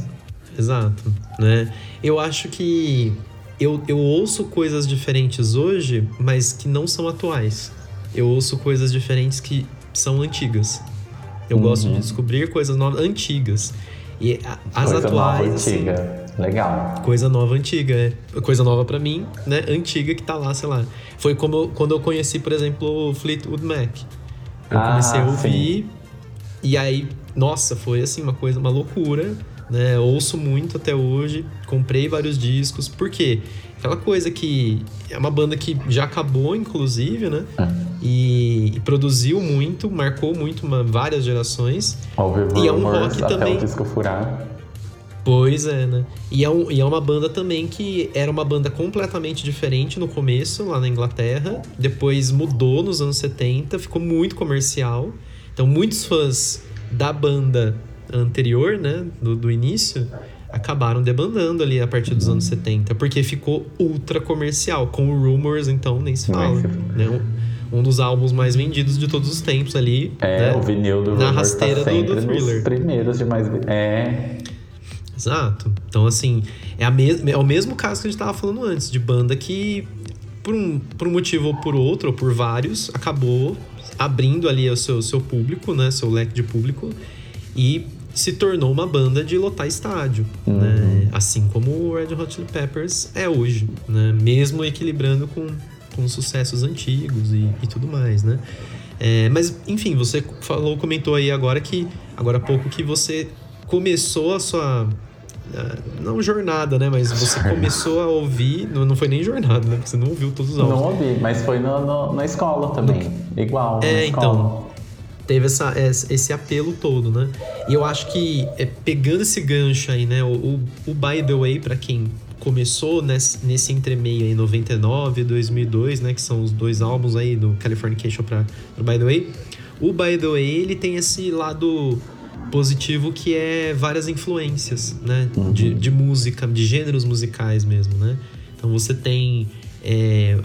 Exato, né? Eu acho que eu, eu ouço coisas diferentes hoje, mas que não são atuais. Eu ouço coisas diferentes que são antigas. Eu uhum. gosto de descobrir coisas novas, antigas. E as
coisa
atuais.
Nova, assim, antiga. Legal.
Coisa nova, antiga, é. Coisa nova para mim, né? Antiga que tá lá, sei lá. Foi como eu, quando eu conheci, por exemplo, o Fleetwood Mac. Eu ah, comecei a ouvir. Sim. E aí, nossa, foi assim, uma coisa, uma loucura. Né? Ouço muito até hoje. Comprei vários discos. Por quê? Aquela coisa que é uma banda que já acabou, inclusive, né? É. E, e, produziu muito, marcou muito uma, várias gerações.
e é um rock até também. O disco furar.
Pois é, né? E é, um, e é uma banda também que era uma banda completamente diferente no começo, lá na Inglaterra. Depois mudou nos anos 70, ficou muito comercial. Então, muitos fãs da banda anterior, né? Do, do início, acabaram debandando ali a partir dos anos 70, porque ficou ultra comercial. Com o Rumors, então, nem se fala. Né? Um, dos álbuns mais vendidos de todos os tempos ali.
É,
né?
o vinil do
Na
Rumors tá
rasteira
tá
do, do
Thriller. primeiros de mais... É...
Exato. Então, assim, é, a mes é o mesmo caso que a gente tava falando antes, de banda que, por um, por um motivo ou por outro, ou por vários, acabou abrindo ali o seu, seu público, né? Seu leque de público. E se tornou uma banda de lotar estádio, uhum. né? Assim como o Red Hot Chili Peppers é hoje, né? Mesmo equilibrando com, com sucessos antigos e, e tudo mais, né? É, mas, enfim, você falou, comentou aí agora que, agora há pouco, que você começou a sua é, não jornada, né? Mas você começou a ouvir. Não, não foi nem jornada, né? Você não ouviu todos os álbuns.
Não ouvi, mas foi no, no, na escola também. No... Igual. É,
então teve essa, esse apelo todo, né? E eu acho que é, pegando esse gancho aí, né? O, o By The Way, para quem começou nesse, nesse entremeio aí, 99 e 2002, né? Que são os dois álbuns aí do Californication para o By The Way. O By The Way, ele tem esse lado positivo que é várias influências, né? Uhum. De, de música, de gêneros musicais mesmo, né? Então você tem é,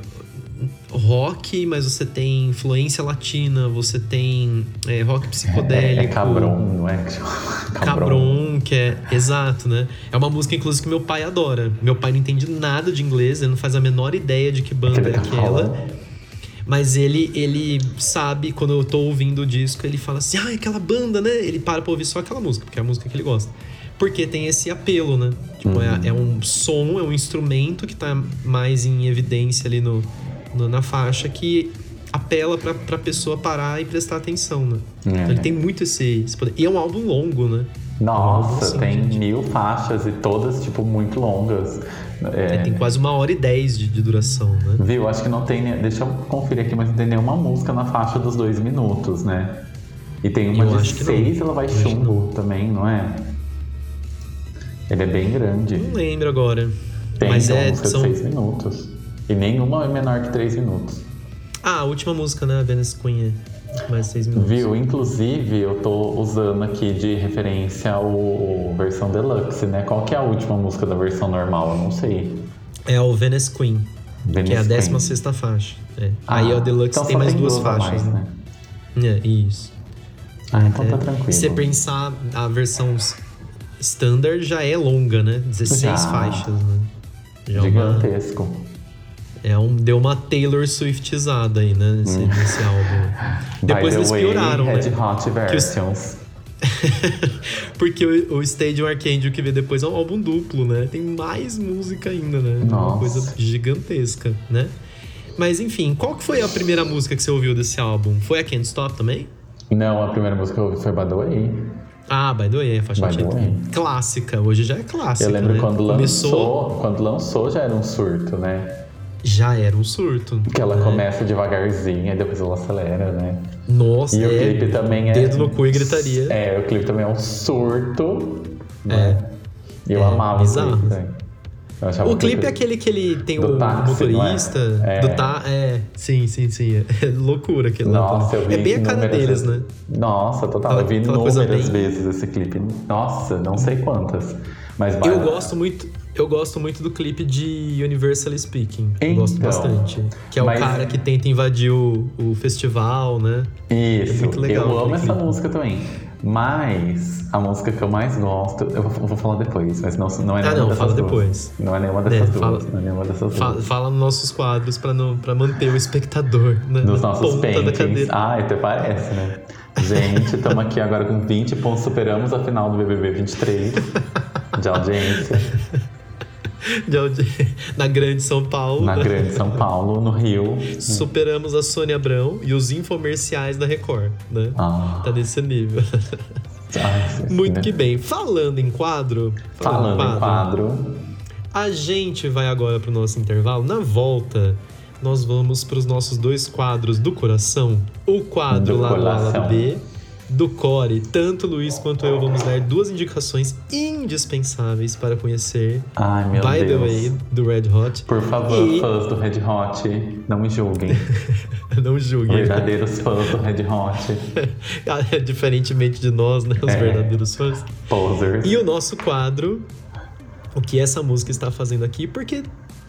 rock, mas você tem influência latina, você tem é, rock psicodélico.
É, é Cabron, não é?
Cabron, que é. Exato, né? É uma música, inclusive, que meu pai adora. Meu pai não entende nada de inglês, ele não faz a menor ideia de que banda é
tá
aquela. Mas ele, ele sabe, quando eu tô ouvindo o disco, ele fala assim: ah, aquela banda, né? Ele para pra ouvir só aquela música, porque é a música que ele gosta. Porque tem esse apelo, né? Tipo, é,
Uhum.
é, é um som, é um instrumento que tá mais em evidência ali no, no- na faixa que apela pra, pra pessoa parar e prestar atenção, né?
É.
Então ele tem muito esse, esse poder. E é um álbum longo, né?
Nossa,
Nossa,
tem
gente.
mil faixas e todas, tipo, muito longas. É,
É, tem quase uma hora e dez de, de duração, né?
Viu? Acho que não tem. Deixa eu conferir aqui, mas não tem nenhuma música na faixa dos dois minutos, né? E tem uma
Eu
de seis, ela vai chumbo também, não é? Ele é bem grande.
Não lembro agora.
Tem
Mas é.
música
São...
de seis minutos. E nenhuma é menor que três minutos.
Ah, a última música, né? A Venice Queen é mais seis minutos.
Viu? Inclusive, eu tô usando aqui de referência o versão deluxe, né? Qual que é a última música da versão normal? Eu não sei.
É o Venice Queen,
Venice
que é a
Queen.
16 faixa. É.
Ah,
Aí o Deluxe
então
tem mais duas
a
faixas,
mais,
né? É, isso.
Ah, então tá
É.
tranquilo.
Se você pensar, a versão standard já é longa, né? 16
Já.
faixas, né? Já é uma,
Gigantesco.
É um, deu uma Taylor Swiftizada aí, né? Nesse, nesse álbum. Depois
Hum. By
eles
the way,
pioraram, né?
Red Hot Versions.
Porque o, o Stadium Arcade, o que vê depois, é um álbum duplo, né? Tem mais música ainda, né? Uma
Nossa.
coisa gigantesca, né? Mas enfim, qual que foi a primeira música que você ouviu desse álbum? Foi a Can't Stop também?
Não, a primeira música que eu ouvi foi By the Way.
Ah, By the Way, a faixa
By. Way.
Clássica, hoje já é clássica.
Eu lembro
né?
quando
Começou,
lançou, quando lançou já era um surto, né?
Já era um surto.
Que ela
né?
começa devagarzinho e depois ela acelera, né?
Nossa,
E o
é,
clipe também é.
Dedo no cu e gritaria.
É, o clipe também é um surto. Né? E eu
É,
amava
bizarro.
o clipe. né? Achava
O clipe é aquele que ele tem o
táxi,
motorista.
não é? É.
Do tá, é, sim, sim, sim. É loucura aquele lá.
Nossa, eu vi
É bem a cara deles,
vezes.
né?
Nossa, total. Eu vi inúmeras
bem-
vezes esse clipe. Nossa, não sei quantas. Mas
Eu gosto muito, eu gosto muito do clipe de Universally Speaking. eu gosto
Então,
bastante. Que é
mas-
o cara que tenta invadir o, o festival, né?
Isso,
É muito legal
eu amo essa
clipe.
música também. Mas a música que eu mais gosto, eu vou, vou falar depois, mas não, não é
Ah,
nenhuma
não,
dessas
fala
duas.
depois.
Não é nenhuma dessas
É,
duas.
fala-
não é nenhuma dessas duas.
Fala nos nossos quadros pra, não, pra manter o espectador né?
Nos
na
nossos paintings. Ah, até parece, né? Gente, estamos aqui agora com 20 pontos, superamos a final do BBB 23 de audiência
na Grande São Paulo.
na? Grande São Paulo, no Rio.
Superamos a Sônia Abrão e os infomerciais da Record, né?
Ah,
Tá nesse nível.
ai,
Muito
né?
que bem. Falando em quadro.
Falando em quadro,
A gente vai agora pro nosso intervalo. Na volta, nós vamos pros nossos dois quadros do coração. O quadro
Do
lá do
coração.
lado B, do Core. Tanto o Luiz quanto eu vamos dar duas indicações indispensáveis para conhecer
ai meu
By
Deus.
the Way, do Red Hot.
Por favor,
E-
fãs do Red Hot, não me julguem.
Não julguem.
Verdadeiros fãs do Red Hot,
Diferentemente de nós, né? Os
É.
verdadeiros fãs.
posers.
E o nosso quadro, o que essa música está fazendo aqui, porque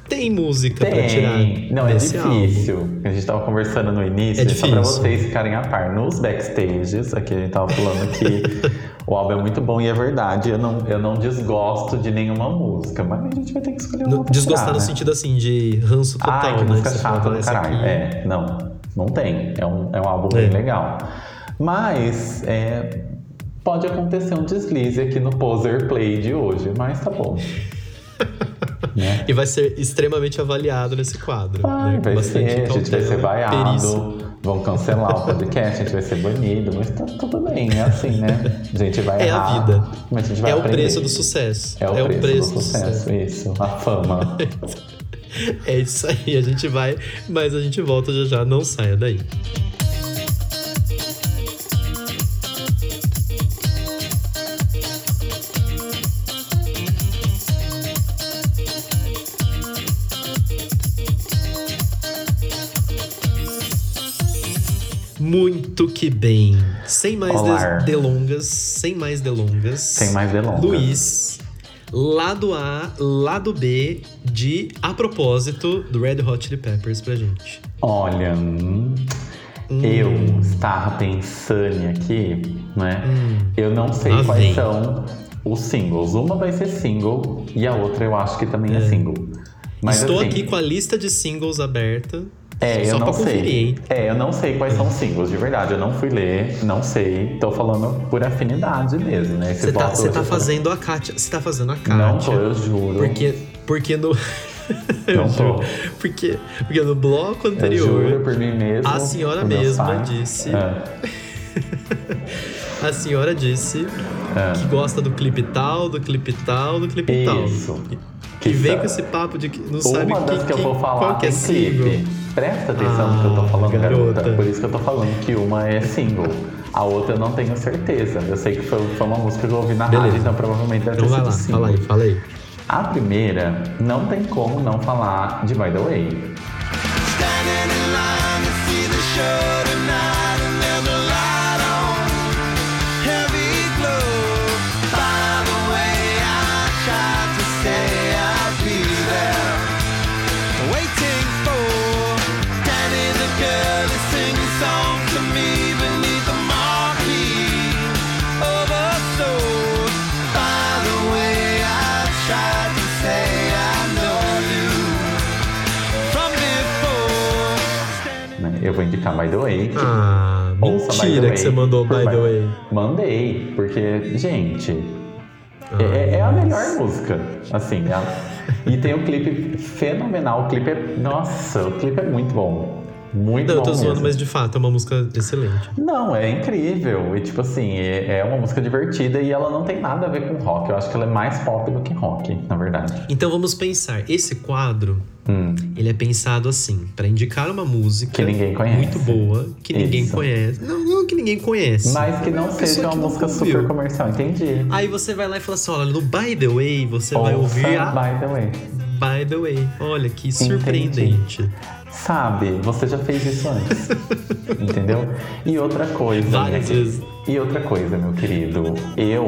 tem música pra tirar.
Tem. Não, é difícil.
álbum.
A gente tava conversando no início,
É
só pra vocês ficarem a par. Nos backstages, aqui a gente tava falando que o álbum é muito bom e é verdade. Eu não, eu não desgosto de nenhuma música, mas a gente vai ter que escolher uma
No- Desgostar
tirar,
no
né?
sentido assim, de ranço total,
que
né?
música chata do caralho.
aqui-
É, não, não tem. É um, é um álbum
É.
bem legal. Mas é, pode acontecer um deslize aqui no Poser Play de hoje, mas tá bom. Né?
E vai ser extremamente avaliado nesse quadro.
Vai,
né?
Vai
bastante
ser, a gente vai ser
cautela, perícia.
vaiado, vão cancelar o podcast, a gente vai ser banido, mas tá tudo bem, é assim, né? A gente vai
É a
errar,
vida.
mas a gente vai
É o
aprender.
preço do sucesso.
É o, preço, do sucesso, isso, a fama.
É isso aí, a gente vai, mas a gente volta já já, não saia daí. Muito que bem. Sem mais des- delongas, sem mais delongas.
Sem mais delongas.
Luiz, lado A, lado B de A Propósito do Red Hot Chili Peppers pra gente.
Olha, hum, eu estava pensando aqui, né?
Hum.
Eu não sei
Lá
quais
vem.
são os singles. Uma vai ser single e a outra eu acho que também é, single. Mas
Estou
assim,
aqui com a lista de singles aberta.
É,
só
eu não
pra conferir,
sei.
hein?
É, eu não sei quais são os singles, de verdade. Eu não fui ler, não sei. Tô falando por afinidade mesmo, né?
Você tá, você tá
eu tô-
fazendo a Kátia. Você tá fazendo a Kátia.
Não tô, eu juro.
Porque, porque no. eu juro. Porque, porque no bloco
Eu
anterior.
juro por mim mesmo.
A senhora mesma disse-
É,
A senhora disse
é.
que gosta do clipe tal, do clipe tal, do clipe tal.
Isso.
Que vem com esse papo de que não sabe
Uma das que, eu vou falar
qual que é
clipe.
single.
Presta atenção no que eu tô
Ah,
falando, garota.
garota.
Por isso que eu tô falando que uma é single. A outra eu não tenho certeza. Eu sei que foi, foi uma música que eu ouvi na
Beleza.
rádio, então provavelmente deve
Então
ter sido
lá,
single.
fala aí, fala aí.
A primeira, não tem como não falar de By The Way.
Standing in line to see the show
indicar By The Way.
Ah,
ouça
mentira
Way
que você mandou By the Way.
Mandei, porque, gente, é, é a melhor música. Assim, é a- e tem um clipe fenomenal. O clipe é. Nossa, o clipe é muito bom. Muito
Não, eu tô zoando,
mesmo.
mas de fato é uma música excelente.
Não, é incrível. E tipo assim, é, é uma música divertida e ela não tem nada a ver com rock. Eu acho que ela é mais pop do que rock, na verdade.
Então vamos pensar. Esse quadro,
Hum.
ele é pensado assim, pra indicar uma música
Que ninguém conhece.
muito boa, que ninguém
Isso.
conhece. Não, não que ninguém conhece.
Mas que não seja uma música super comercial, entendi.
Aí você vai lá e fala assim: olha, no By the Way, você vai
Ouça
ouvir a
By the Way.
By the Way. Olha que surpreendente.
Sabe, você já fez isso antes. entendeu? E outra coisa.
Várias
minha-
vezes.
E outra coisa, meu querido. Eu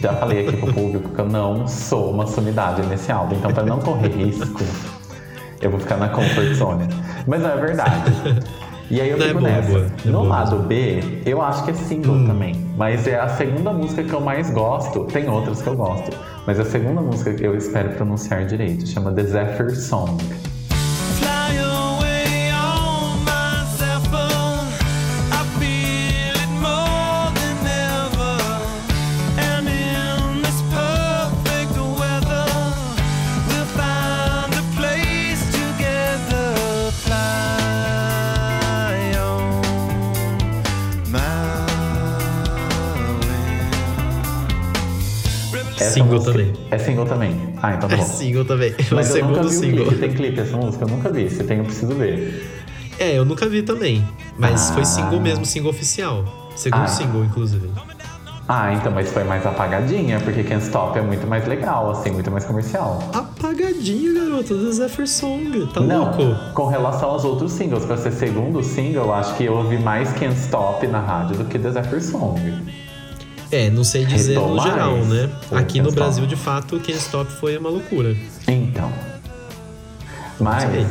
já falei aqui pro público que eu não sou uma sumidade nesse álbum. Então, pra não correr risco, eu vou ficar na comfort zone. Mas não é verdade. E aí eu
Não, é
fico
boa,
nessa.
boa, é
no
boa
lado B, eu acho que é single
Hum.
também. Mas é a segunda música que eu mais gosto. Tem outras que eu gosto. Mas a segunda música que eu espero pronunciar direito chama The Zephyr Song.
Single
música-
também.
É single também. Ah, então tá
É
bom.
single também. É o
Mas eu nunca
segundo
o
single.
clipe. Tem clipe essa música? Eu nunca vi. Se tem, eu preciso ver.
É, eu nunca vi também. Mas
Ah.
foi single mesmo, single oficial. Segundo
Ah.
single, inclusive.
Ah, então, mas foi mais apagadinha, porque Can't Stop é muito mais legal, assim, muito mais comercial.
Apagadinho, garoto, do Zephyr Song. Tá
Não,
louco?
com relação aos outros singles, pra ser segundo single, eu acho que eu ouvi mais Can't Stop na rádio do que The Zephyr Song.
É, não sei dizer no geral, né? Aqui no Brasil, de fato, o Can't Stop foi uma loucura.
Então. Mas
Sei, né?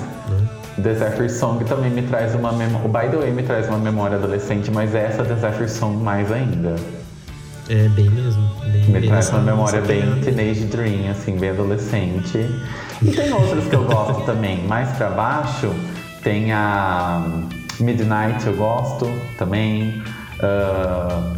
The Zephyr Song também me traz uma memória. O By the Way me traz uma memória adolescente, mas essa The Zephyr Song mais ainda.
É, bem mesmo. Bem,
Me
bem
traz uma memória bem
pegada.
teenage dream, assim, bem adolescente. E tem outras que eu gosto também. Mais pra baixo tem a Midnight, eu gosto também. Ah,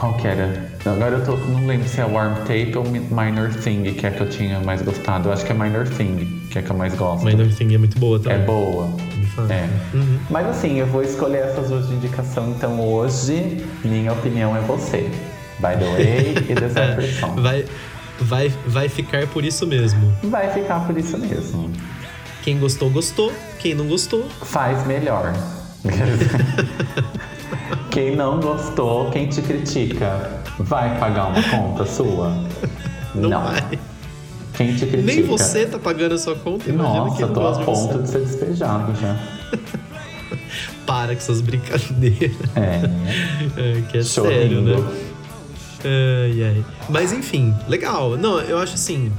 qual que era? Agora eu tô, não lembro se é Warm Tape ou Mi- Minor Thing, que é a que eu tinha mais gostado. Eu acho que é Minor Thing, que é a que eu mais gosto.
Minor Thing é muito boa
É
também.
boa.
De fato.
É.
Uhum.
Mas assim, eu vou escolher essas duas de indicação, então hoje, minha opinião é você. By the way e Zephyr Song.
Vai, vai, vai ficar por isso mesmo.
Vai ficar por isso mesmo.
Quem gostou, gostou. Quem não gostou,
Faz melhor. quem não gostou, quem te critica, vai pagar uma conta sua?
não, vai.
Quem te critica?
Nem você tá pagando a sua conta, imagina
Nossa,
não
tô a
de
ponto
você.
de ser despejado já.
Para com essas brincadeiras.
É.
É, que é sério, né? Ai, ai. Mas enfim, legal. Não, eu acho assim.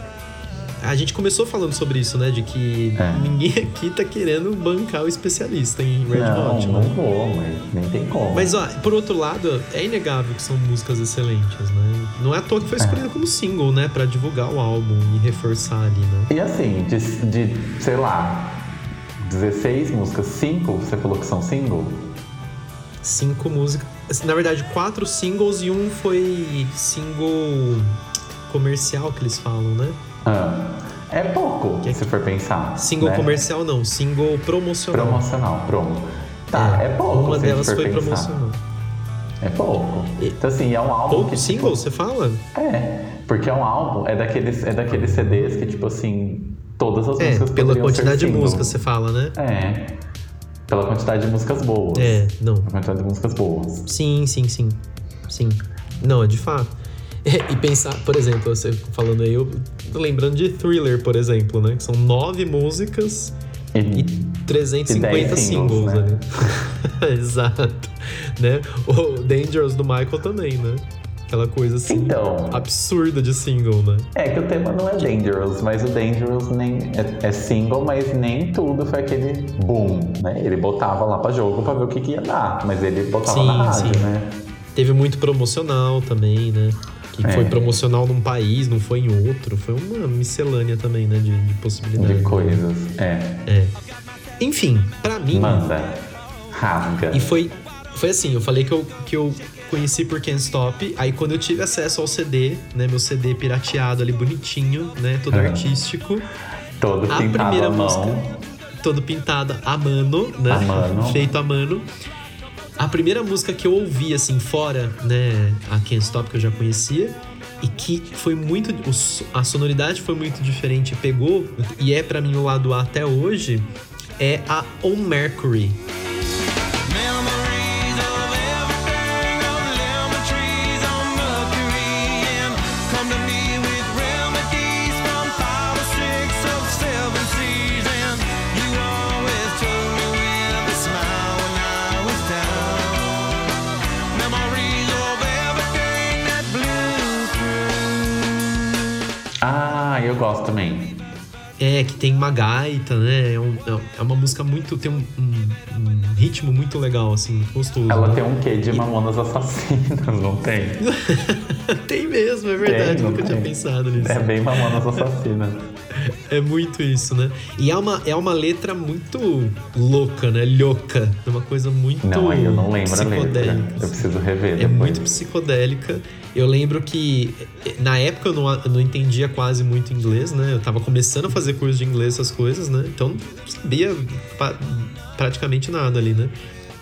A gente começou falando sobre isso, né? De que
É.
ninguém aqui tá querendo bancar o especialista em Red
não,
Hot,
não
né?
vou, mas nem tem como.
Mas, ó, por outro lado, é inegável que são músicas excelentes, né? Não é à toa que foi escolhida como single, né? Pra divulgar o álbum e reforçar ali, né?
E assim, de, de, sei lá, 16 músicas, 5 você falou que são single?
Cinco músicas. Na verdade, quatro singles e um foi single comercial que eles falam, né?
Ah, é pouco,
Que-
se for pensar.
Single
né?
comercial não, single promocional.
Promocional, promo. Tá, é, pouco.
Uma
se
delas
for
foi
pensar.
promocional.
É pouco. Então, assim, é um álbum
Pouco
que.
single,
tipo,
você fala?
É, porque é um álbum, é daqueles, é daqueles CDs que, tipo assim, todas as
É,
músicas
pela quantidade de músicas, você fala, né?
É. Pela quantidade de músicas boas.
É, não.
Pela quantidade de músicas boas.
Sim, sim, sim. Sim. Não, é de fato. E pensar, por exemplo, você falando aí, eu tô lembrando de Thriller, por exemplo, né? Que são nove músicas
E,
e 350
E 10
singles,
singles, né?
ali. Exato. Né? O Dangerous do Michael também, né? Aquela coisa assim,
Então.
absurda de single, né?
É que o tema não é Dangerous, mas o Dangerous nem é, é single, mas nem tudo foi aquele boom, né? Ele botava lá pra jogo pra ver o que, que ia dar, mas ele botava
Sim,
na rádio,
sim.
né?
Teve muito promocional também, né? Que
É.
foi promocional num país, não foi em outro. Foi uma miscelânea também, né? De, de possibilidades.
De coisas. É.
É. Enfim, pra mim.
Manda. Rasga.
E foi, foi assim, eu falei que eu, que eu conheci por Can't Stop. Aí quando eu tive acesso ao CD, né? Meu CD pirateado ali, bonitinho, né? Todo
É.
artístico.
Todo
A
pintado
primeira
à mão.
música. Todo pintado a mano, né?
A mano.
Feito a mano. A primeira música que eu ouvi, assim, fora, né, a Can't Stop, que eu já conhecia, e que foi muito. a sonoridade foi muito diferente, pegou, e é pra mim o lado A até hoje, é a On Mercury. É, que tem uma gaita, né? É, um- é uma música muito. tem um, um- um ritmo muito legal, assim, muito gostoso.
Ela
né?
tem um quê de Mamonas Assassinas, não tem?
tem mesmo, é verdade,
Tem,
nunca tinha
tem?
pensado nisso.
É bem Mamonas Assassinas.
É muito isso, né? E é uma, é uma letra muito louca, né? Louca. É uma coisa muito
Não, aí eu não lembro a letra.
psicodélica.
Eu preciso rever
É
depois.
muito psicodélica. Eu lembro que na época eu não, eu não entendia quase muito inglês, né? Eu tava começando a fazer curso de inglês, essas coisas, né? Então não sabia pa- praticamente nada ali, né?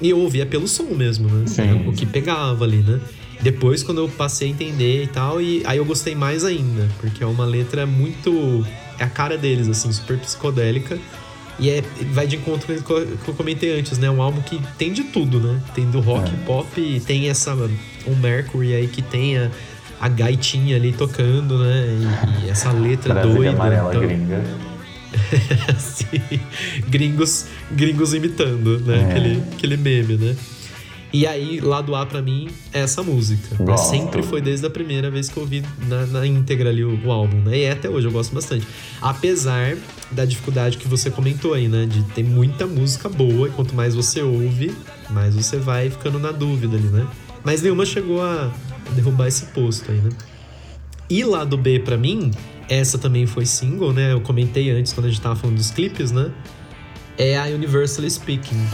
E eu ouvia pelo som mesmo, né?
Sim.
O que pegava ali, né? Depois, quando eu passei a entender e tal, e aí eu gostei mais ainda, porque é uma letra muito. É a cara deles, assim, super psicodélica. E é, vai de encontro com o que eu- comentei antes, né? Um álbum que tem de tudo, né? Tem do rock,
É.
pop, tem essa. Um Mercury aí que tem a, a gaitinha ali tocando, né? E, e essa letra doida.
amarela
então-
gringa.
Sim. gringos, gringos imitando, né?
É.
Aquele, aquele meme, né? E aí, lado A pra mim é essa música. né? Sempre foi desde a primeira vez que eu ouvi na, na íntegra ali o, o álbum, né? E até hoje, eu gosto bastante. Apesar da dificuldade que você comentou aí, né? De ter muita música boa, e quanto mais você ouve, mais você vai ficando na dúvida ali, né? Mas nenhuma chegou a derrubar esse posto aí, né? E lado B pra mim, essa também foi single, né? Eu comentei antes quando a gente tava falando dos clipes, né? É a Universally Speaking.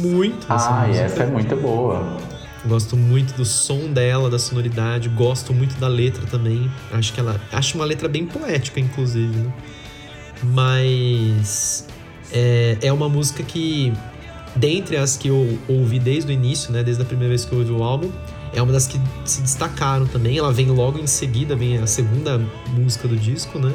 Muito
Ah, e
música.
essa é muito boa.
Gosto muito do som dela, da sonoridade. Gosto muito da letra também. Acho que ela. Acho uma letra bem poética, inclusive, né? Mas. É, é uma música que dentre as que eu ouvi desde o início, né? Desde a primeira vez que eu ouvi o álbum, é uma das que se destacaram também. Ela vem logo em seguida, vem a segunda música do disco, né?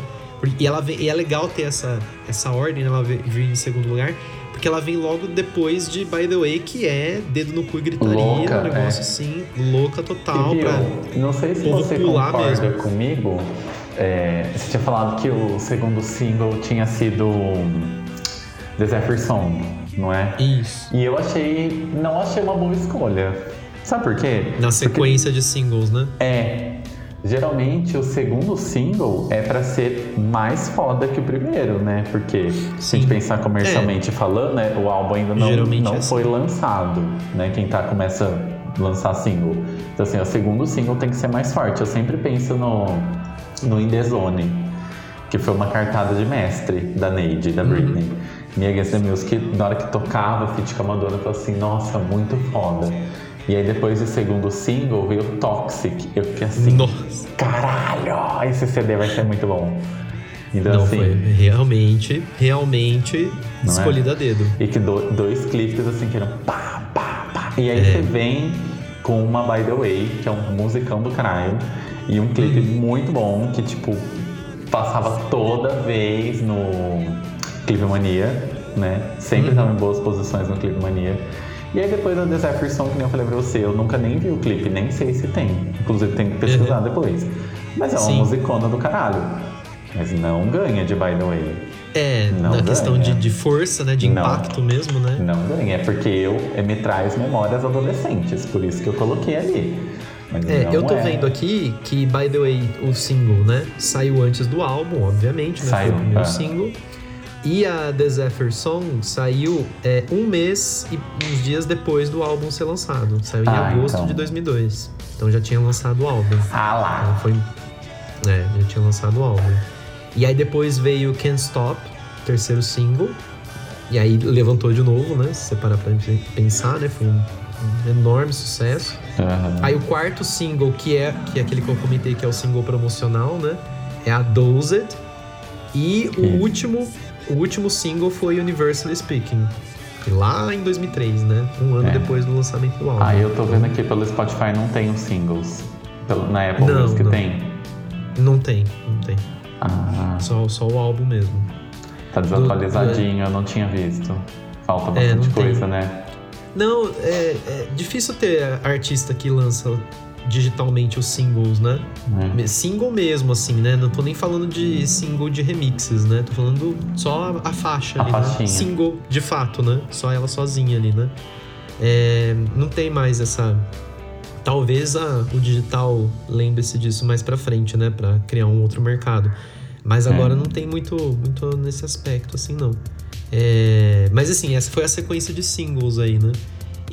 E, ela vem, e é legal ter essa, essa ordem, né? ela vir em segundo lugar, porque ela vem logo depois de By the Way, que é dedo no cu e gritaria,
Louca,
um negócio
é.
assim, louca total.
E, viu,
pra...
não sei se você
pular
concorda
mesmo.
comigo. é, você tinha falado que o segundo single tinha sido The Zephyr Song, não é?
Isso.
E eu achei. Não achei uma boa escolha. Sabe por quê?
Na sequência de singles, né?
É. Geralmente o segundo single é pra ser mais foda que o primeiro, né? Porque se a
Sim.
gente pensar comercialmente falando, né, o álbum ainda não,
Geralmente
não
é
foi lançado, né? Quem tá começa a lançar single. Então assim, o segundo single tem que ser mais forte. Eu sempre penso no no In The Zone, que foi uma cartada de mestre da Neide, da Britney. Me Against the Music, na hora que tocava Fit com a Madonna, eu falei assim, nossa, muito foda. E aí depois do segundo single veio Toxic. Eu fiquei assim,
Nossa.
caralho, esse CD vai ser muito bom. Então
Não,
assim,
foi realmente, realmente
Não é?
a dedo.
e que do- dois clipes assim que eram pá, pá, pá. E aí
É.
você vem com uma By The Way, que é um musicão do caralho, e um clipe
Uhum.
muito bom, que tipo, passava toda vez no Clipe Mania, né? Sempre
Uhum.
tava em boas posições no Clipe Mania. E aí depois da Zephyr Song, que nem eu falei pra você, eu nunca nem vi o clipe, nem sei se tem. Inclusive tem que pesquisar depois. Mas é uma
Uhum. Sim.
musicona do caralho. Mas não ganha de By The Way.
É,
Não
na questão
ganha.
de, de força, né? De
Não.
impacto mesmo, né?
Não ganha, é porque eu é, me traz memórias adolescentes, por isso que eu coloquei ali. Mas
É,
não
eu tô
é.
vendo aqui que, by the way, o single, né? Saiu antes do álbum, obviamente, né?
Saiu,
Foi o primeiro
é.
single. E a The Zephyr Song saiu é, um mês e uns dias depois do álbum ser lançado. Saiu em
Ah,
agosto
então.
de 2002. Então já tinha lançado o álbum.
Ah lá.
Então foi. É, já tinha lançado o álbum. E aí depois veio Can't Stop, terceiro single. E aí levantou de novo, né? Se você parar pra pensar, né? Foi um, um enorme sucesso.
Aham.
Aí o quarto single, que é, que é aquele que eu comentei que é o single promocional, né? É a Dozed. E o último, o último single foi Universally Speaking. Lá em 2003, né? Um ano
É.
depois do lançamento do álbum.
Aí eu tô vendo aqui pelo Spotify não tem os singles. Na Apple
Não,
Music
não.
tem.
Não tem, não tem.
Ah,
Só, só o álbum mesmo.
tá desatualizadinho, eu não tinha visto. Falta
É,
bastante
tem.
coisa, né?
Não, é, é difícil ter artista que lança digitalmente os singles, né?
É.
Single mesmo, assim, né? Não tô nem falando de single de remixes, né? Tô falando só a, faixa
A
ali, né? Single, de fato, né? Só ela sozinha ali, né? É, não tem mais essa... Talvez a- o digital lembre-se disso mais pra frente, né? Pra criar um outro mercado. Mas agora
É.
não tem muito, muito nesse aspecto, assim, não. É, mas assim, essa foi a sequência de singles aí, né?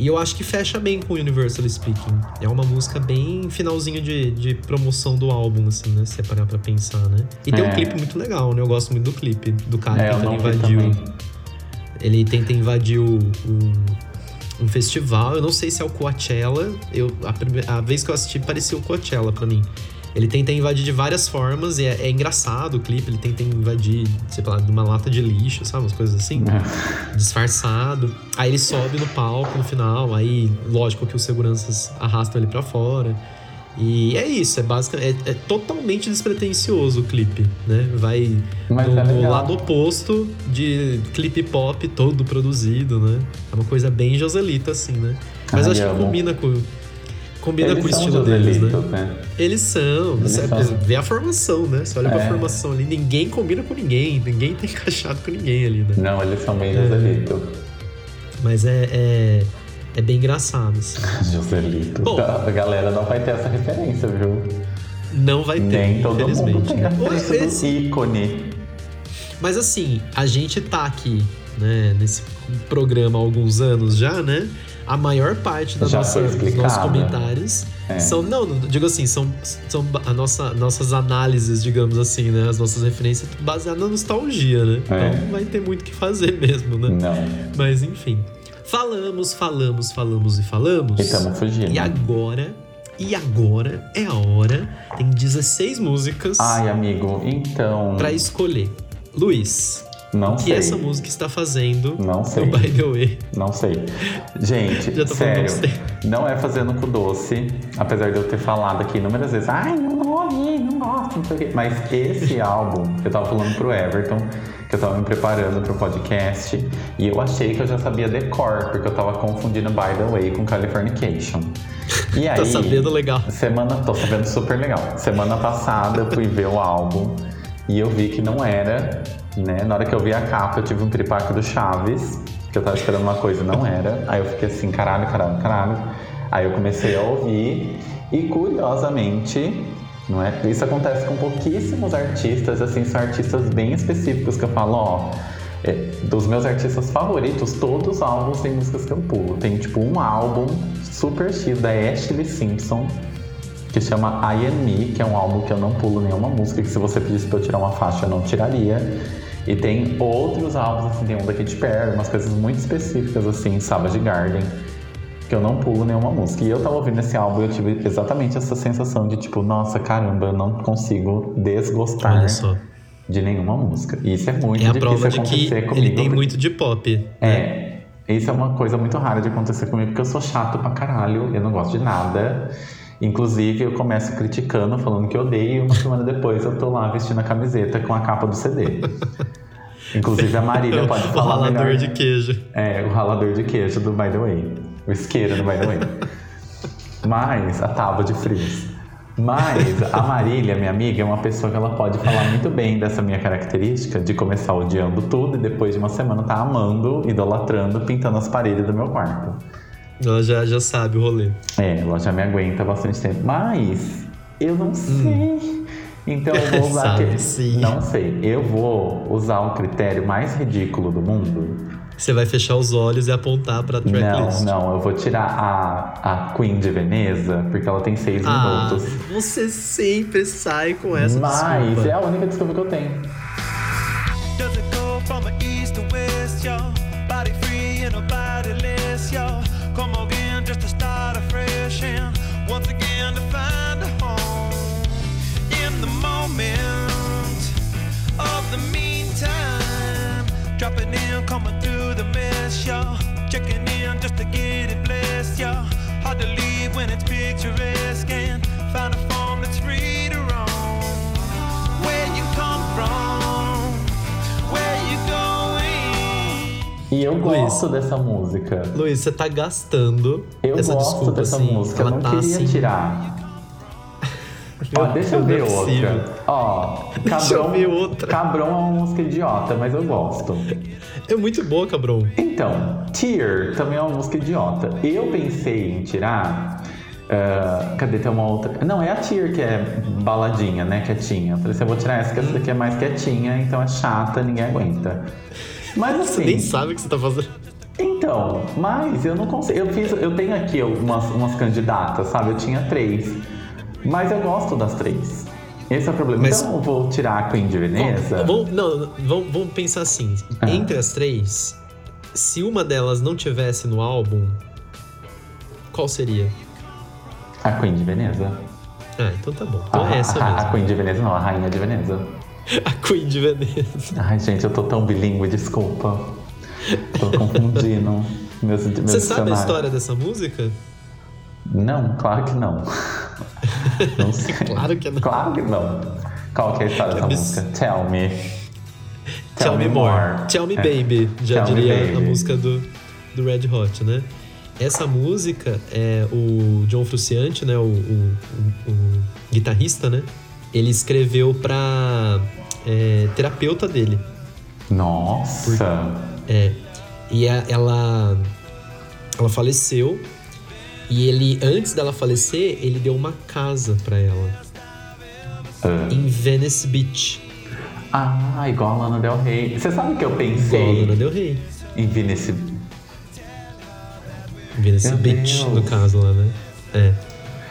E eu acho que fecha bem com Universal Speaking. É uma música bem finalzinho de, de promoção do álbum, assim, né? Se você parar pra pensar, né? E tem um
É.
clipe muito legal, né? Eu gosto muito do clipe do cara
É,
invadir o,
também.
Ele tenta invadir o, o- um festival. Eu não sei se é o Coachella. Eu, a, prime- a vez que eu assisti parecia o Coachella pra mim. Ele tenta invadir de várias formas e é, é engraçado o clipe. Ele tenta invadir, sei lá, de uma lata de lixo, sabe? Umas coisas assim.
É.
Disfarçado. Aí ele sobe no palco no final. Aí, lógico que os seguranças arrastam ele pra fora. E é isso, é basicamente. É, é totalmente despretensioso o clipe, né? Vai
Mas
no,
é
lado oposto de clipe pop todo produzido, né? É uma coisa bem Joselita, assim, né? Mas
Ai,
acho que combina com, combina
Eles
com o estilo deles, né?
Né?
Eles são.
Eles
Você
são.
vê a formação, né? Você olha pra
É.
formação ali, ninguém combina com ninguém, ninguém tá encaixado com ninguém ali, né?
Não, eles são bem Joselitos.
Mas é, é, é bem engraçado, assim.
Joselitos.
Bom.
A galera não vai ter essa referência, viu?
Não vai ter,
Nem todo mundo
infelizmente.
tem a
né?
do
Esse-
ícone.
Mas assim, a gente tá aqui, né, nesse programa há alguns anos já, né? A maior parte da
Já
nossa, dos nossos
explicada.
comentários
É.
são, não, digo assim, são, são a nossa, nossas análises, digamos assim, né? As nossas referências baseadas na nostalgia, né?
É.
Então não vai ter muito o que fazer mesmo, né?
Não.
Mas enfim. Falamos, falamos, falamos e falamos.
E estamos fugindo.
E agora, e agora é a hora. Tem 16 músicas
Ai, amigo, então.
pra escolher. Luiz,
Não
o que
sei.
essa música está fazendo
Não sei.
By The Way.
Não sei. Gente,
Já tô
sério,
não
é fazendo com doce, apesar de eu ter falado aqui inúmeras vezes, ai, não, ouvi, não gosto, não sei o quê. Mas esse álbum, eu tava falando pro Everton, que eu tava me preparando pro podcast, e eu achei que eu já sabia decor, porque eu tava confundindo By The Way com Californication. E aí,
Tá sabendo legal.
Semana, tô sabendo super legal. Semana passada eu fui ver o álbum e eu vi que não era, né? Na hora que eu vi a capa, eu tive um tripaque do Chaves, que eu tava esperando uma coisa não era. Aí eu fiquei assim, caralho, caralho, caralho. Aí eu comecei a ouvir e curiosamente, não é? Isso acontece com pouquíssimos artistas, assim, são artistas bem específicos que eu falo, ó. é, dos meus artistas favoritos, todos os álbuns têm músicas que eu pulo. Tem tipo um álbum super X da Ashley Simpson que chama I and Me, que é um álbum que eu não pulo nenhuma música, que se você pedisse pra eu tirar uma faixa eu não tiraria. E tem outros álbuns, assim, tem um da Katy Perry, umas coisas muito específicas, assim, Savage Garden, que eu não pulo nenhuma música. E eu tava ouvindo esse álbum e eu tive exatamente essa sensação de tipo, nossa, caramba, eu não consigo desgostar
só.
de nenhuma música. E isso é muito
É a
difícil
prova de que
acontecer comigo.
ele tem muito de pop.
é, isso é uma coisa muito rara de acontecer comigo, porque eu sou chato pra caralho, eu não gosto de nada. Inclusive, eu começo criticando, falando que odeio, e uma semana depois eu tô lá vestindo a camiseta com a capa do CD. Inclusive, a Marília pode
o
falar
ralador
melhor.
de queijo.
É, o ralador de queijo do By The Way. O isqueiro do By The Way. Mas, a tábua de frios. Mas a Marília, minha amiga, é uma pessoa que ela pode falar muito bem dessa minha característica de começar odiando tudo e depois de uma semana tá amando, idolatrando, pintando as paredes do meu quarto.
Ela já, já sabe o rolê.
É, ela já me aguenta bastante tempo. Mas eu não sei. Então eu vou usar.
Hum. Sabe,
que-
sim.
Não sei. Eu vou usar o critério mais ridículo do mundo.
Você vai fechar os olhos e apontar pra tracklist.
Não, não, eu vou tirar a, a Queen de Veneza, porque ela tem seis
Ah,
minutos.
você sempre sai com essa
Mas
desculpa.
é a única desculpa que eu tenho.
Coming through the mess, y'all. Checking in just to get it blessed, y'all. Hard to leave when it's picturesque and find a form that's free to roam. Where you come from, where you going.
E eu gosto dessa música.
Luiz, você tá gastando
Eu
essa
gosto
desculpa,
dessa
assim.
música, eu
ela
não
tá
queria
assim.
tirar. Ó, deixa eu ver
possível.
outra. Ó,
Deixa eu
Cabrão,
ver outra.
Cabrão é uma música idiota, mas eu gosto.
É muito boa, Cabron.
Então, Tear também é uma música idiota. Eu pensei em tirar. ah, cadê? Tem uma outra. Não, é a Tear que é baladinha, né? Quietinha. Eu falei assim: eu vou tirar essa, que essa daqui é mais quietinha, então é chata, ninguém aguenta. Mas
Você
assim.
nem sabe o que você tá fazendo.
Então, mas eu não consigo. Eu, fiz, eu tenho aqui umas, umas candidatas, sabe? Eu tinha três. Mas eu gosto das três. Esse é o problema.
Mas-
Então eu vou tirar a Queen de Veneza.
Vamos, não, vamos, vamos pensar assim.
Ah.
Entre as três, se uma delas não tivesse no álbum, qual seria?
A Queen de Veneza.
Ah, então tá bom. Então
a,
é essa
a- a
mesmo.
Queen de Veneza não, a Rainha de Veneza.
A Queen de Veneza.
Ai, gente, eu tô tão bilíngue, desculpa. Tô confundindo meus, meus
Você sabe a história dessa música?
Não, claro que não. Não sei.
Claro que não.
Claro que não. Qual que é a história dessa
Abs-
música? Tell me.
Tell, me more. Tell me
É.
baby, já
Tell
diria a música do, do Red Hot, né? Essa música, é o John Frusciante, né? O, o- o- o guitarrista, né? Ele escreveu pra é, terapeuta dele.
Nossa.
É. E a- ela, ela faleceu. E ele, antes dela falecer, ele deu uma casa pra ela.
Ah.
Em Venice Beach.
Ah, igual a Lana Del Rey. Você sabe que eu
Igual a
pensei
Lana Del Rey.
em Venice...
Venice
Meu
Beach,
Deus.
no caso lá, né? É.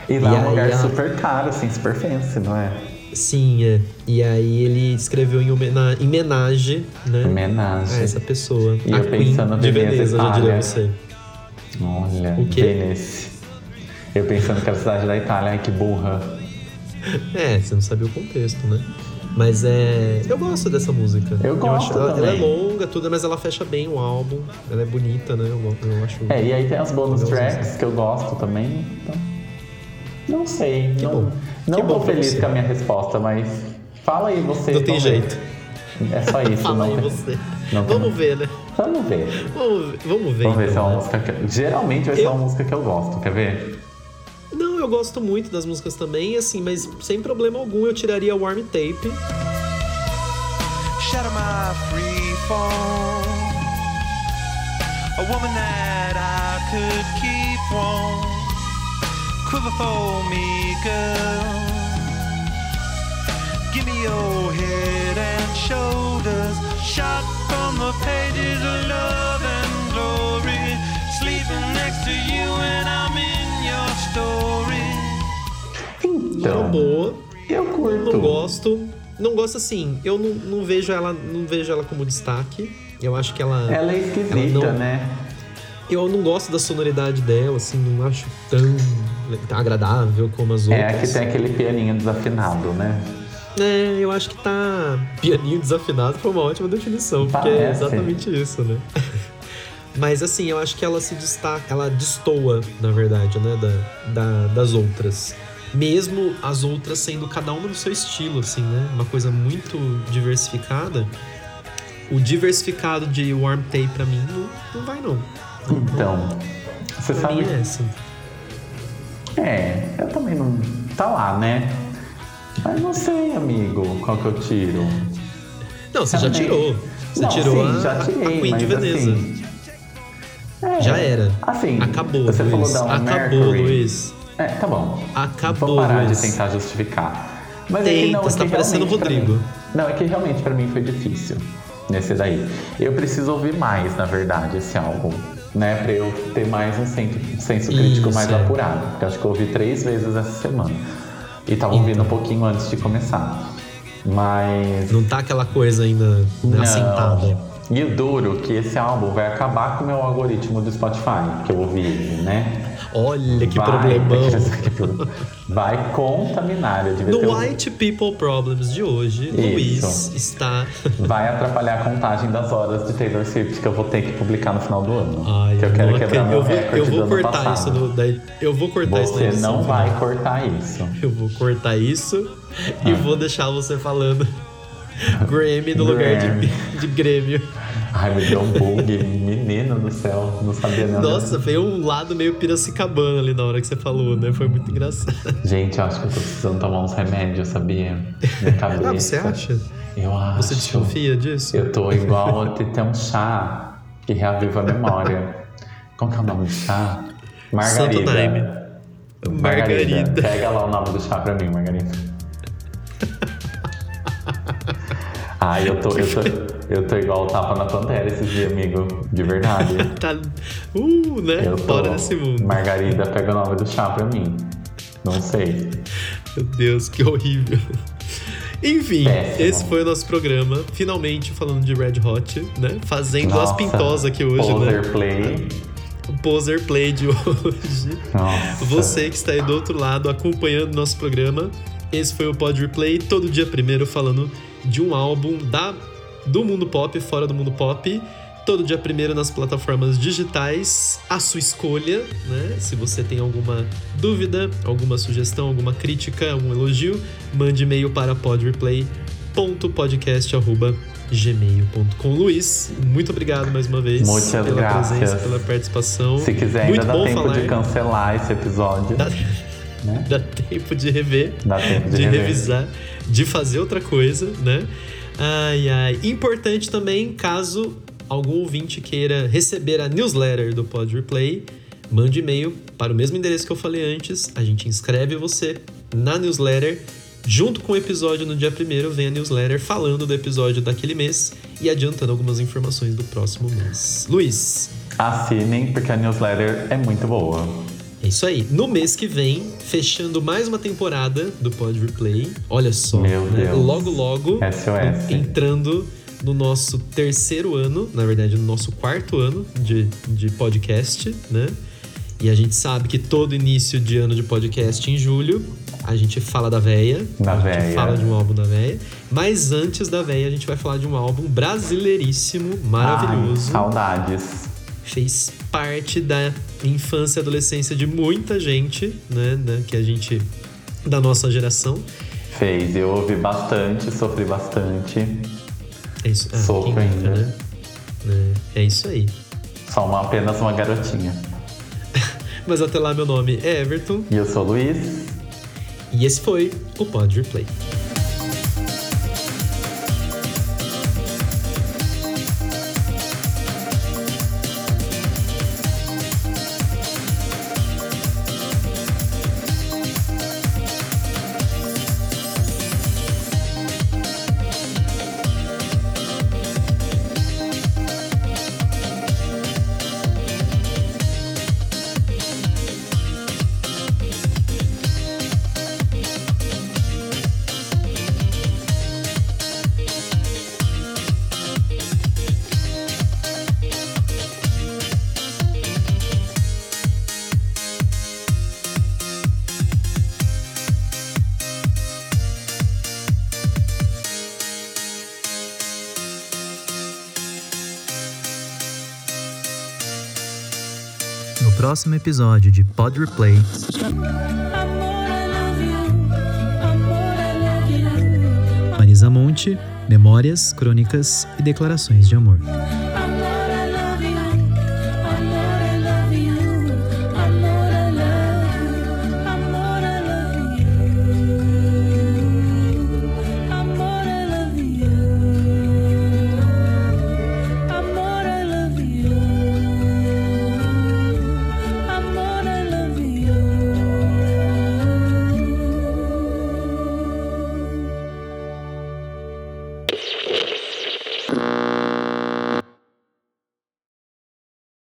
E lá
E
é um lugar
a-
super caro, assim, super fancy, não é?
Sim, é. E aí ele escreveu em, homena- em homenagem, né?
Homenagem.
A essa pessoa.
E
a
eu
Queen
pensando
de
Veneza,
Veneza, já diria você.
Olha,
O quê?
Venice. Eu pensando que era a cidade da Itália, ai que burra.
É, você não sabia o contexto, né? Mas é. Eu gosto dessa música.
Eu gosto
acho, ela, ela é longa, tudo, mas ela fecha bem o álbum. Ela é bonita, né? Eu, eu acho.
É, e aí tem as bonus tracks que eu gosto também. Então, não sei.
Que
não
bom.
não
Que bom
tô
pra
feliz com a minha resposta, mas fala aí você.
Não tem jeito.
É só isso.
Fala
não
aí
tem-
você.
não tem-
Vamos ver, né?
Vamos ver.
Vamos, vamos ver.
Vamos ver se é
então,
uma
né?
música que... Geralmente vai ser
Eu-
uma música que eu gosto, quer ver?
Não, eu gosto muito das músicas também, assim, mas sem problema algum eu tiraria Warm Tape.
shatter my free fall. A woman that I could keep warm. Quiver for me, girl. Give me your head and shoulders. Shot from the pages of love and glory. Sleeping next to you and I'm in your story.
É
Então,
boa.
eu curto.
Não gosto. Não gosto assim. Eu não, não vejo ela, não vejo ela como destaque. Eu acho que ela.
Ela é esquisita,
Ela não-
né?
Eu não gosto da sonoridade dela, assim, não acho tão, tão agradável como as
É
outras.
a que tem aquele pianinho desafinado, né?
É, eu acho que tá. Pianinho desafinado foi uma ótima definição, porque é
Parece.
exatamente isso, né? Mas assim, eu acho que ela se destaca, ela destoa, na verdade, né, da, da- das outras. Mesmo as outras sendo cada uma no seu estilo, assim, né? Uma coisa muito diversificada. O diversificado de Warm Tape pra mim não, não vai, não.
Então, você
Pra
sabe.
mim é assim.
É, eu também não. Tá lá, né? Mas não sei, amigo, qual que eu tiro.
Não, você já
Também.
tirou. Você
Não,
tirou
sim,
a,
já
a
tirei,
Queen de Veneza.
assim, é,
Já era.
Assim,
Acabou,
você
Luiz.
falou da
Acabou,
Mercury.
Luiz.
É, tá bom.
Acabou,
Vou parar
Luiz.
de tentar justificar. Mas é que
Tenta,
não, é
você tá
que
parecendo o Rodrigo.
mim- não, é que realmente pra mim foi difícil nesse daí. Eu preciso ouvir mais, na verdade, esse álbum. Né, pra eu ter mais um senso, senso crítico
Isso,
mais
é.
apurado. Porque acho que eu ouvi três vezes essa semana. E tava
Então.
ouvindo um pouquinho antes de começar. Mas.
Não tá aquela coisa ainda né,
Não.
assentada.
E o duro que esse álbum vai acabar com o meu algoritmo do Spotify, que eu ouvi né?
Olha que
vai,
problemão.
Vai contaminar, eu
No
um-
White People Problems de hoje,
Isso.
Luiz está.
Vai atrapalhar a contagem das horas de Taylor Swift que eu vou ter que publicar no final do ano.
Ai,
que eu quero quebrar meu
eu vou,
recorde
eu vou cortar
passado.
isso no, da, Eu vou cortar isso na
Você não
final.
vai cortar isso.
Eu vou cortar isso
Ah.
e vou deixar você falando Grammy no lugar de,
Grammy.
de Grêmio.
Ai, me deu um bug, menino do céu, não sabia não.
Nossa, veio um lado meio piracicabana ali na hora que você falou, né? Foi muito engraçado.
Gente, eu acho que eu tô precisando tomar uns remédios, sabia? Minha cabeça.
Ah, você acha?
Eu acho.
Você desconfia disso?
Eu tô igual a ter um chá que reaviva a memória. Como que é o nome do chá? Margarida.
Santo Daime. Margarida.
Pega lá o nome do chá pra mim, Margarida. Ai, eu tô, eu tô, eu tô igual o tapa na pantera esses dias, amigo. De verdade.
Tá. Uh, né?
Eu.
Fora desse mundo.
Margarida, pega o nome do chá pra mim. Não sei.
Meu Deus, que horrível. Enfim,
Péssimo.
esse foi o nosso programa. Finalmente falando de Red Hot, né? Fazendo as
Nossa,
pintosas aqui hoje,
poser
né?
play.
O poser play de hoje.
Nossa.
Você que está aí do outro lado acompanhando nosso programa. Esse foi o Pod Replay, todo dia primeiro falando de um álbum da, do mundo pop, fora do mundo pop. Todo dia primeiro nas plataformas digitais, a sua escolha, né? Se você tem alguma dúvida, alguma sugestão, alguma crítica, algum elogio, mande e-mail para podreplay.podcast.gmail.com Luiz, muito obrigado mais uma vez
Muitas
pela
graças.
presença, pela participação.
Se quiser,
muito
ainda dá
bom
tempo
falar.
de cancelar esse episódio.
Dá,
Né?
dá tempo de rever,
Dá tempo de,
de,
rever.
revisar, de fazer outra coisa, né? Ai, ai. Importante também, caso algum ouvinte queira receber a newsletter do Pod Replay, mande e-mail para o mesmo endereço que eu falei antes. A gente inscreve você na newsletter. Junto com o episódio no dia primeiro, vem a newsletter falando do episódio daquele mês e adiantando algumas informações do próximo mês. Luiz,
Assinem, porque a newsletter é muito boa.
É isso aí. No mês que vem, fechando mais uma temporada do Pod Replay. Olha só,
Meu
né?
Deus.
logo logo
SOS.
entrando no nosso terceiro ano, na verdade, no nosso quarto ano de, de podcast, né? E a gente sabe que todo início de ano de podcast em julho a gente fala da véia.
Da
a gente
véia.
fala de um álbum da véia. Mas antes da véia, a gente vai falar de um álbum brasileiríssimo, maravilhoso.
Ai, saudades.
Fez parte da infância e adolescência de muita gente, né? né, Que a gente. da nossa geração.
Fez, eu ouvi bastante, sofri bastante.
É isso. Ah,
Sofro ainda.
né? É, é isso aí.
Só uma, apenas uma garotinha.
Mas até lá, meu nome é Everton.
E eu sou o Luiz.
E esse foi o Pod Replay. Próximo episódio de Pod Replay, Marisa Monte, Memórias, Crônicas e Declarações de Amor.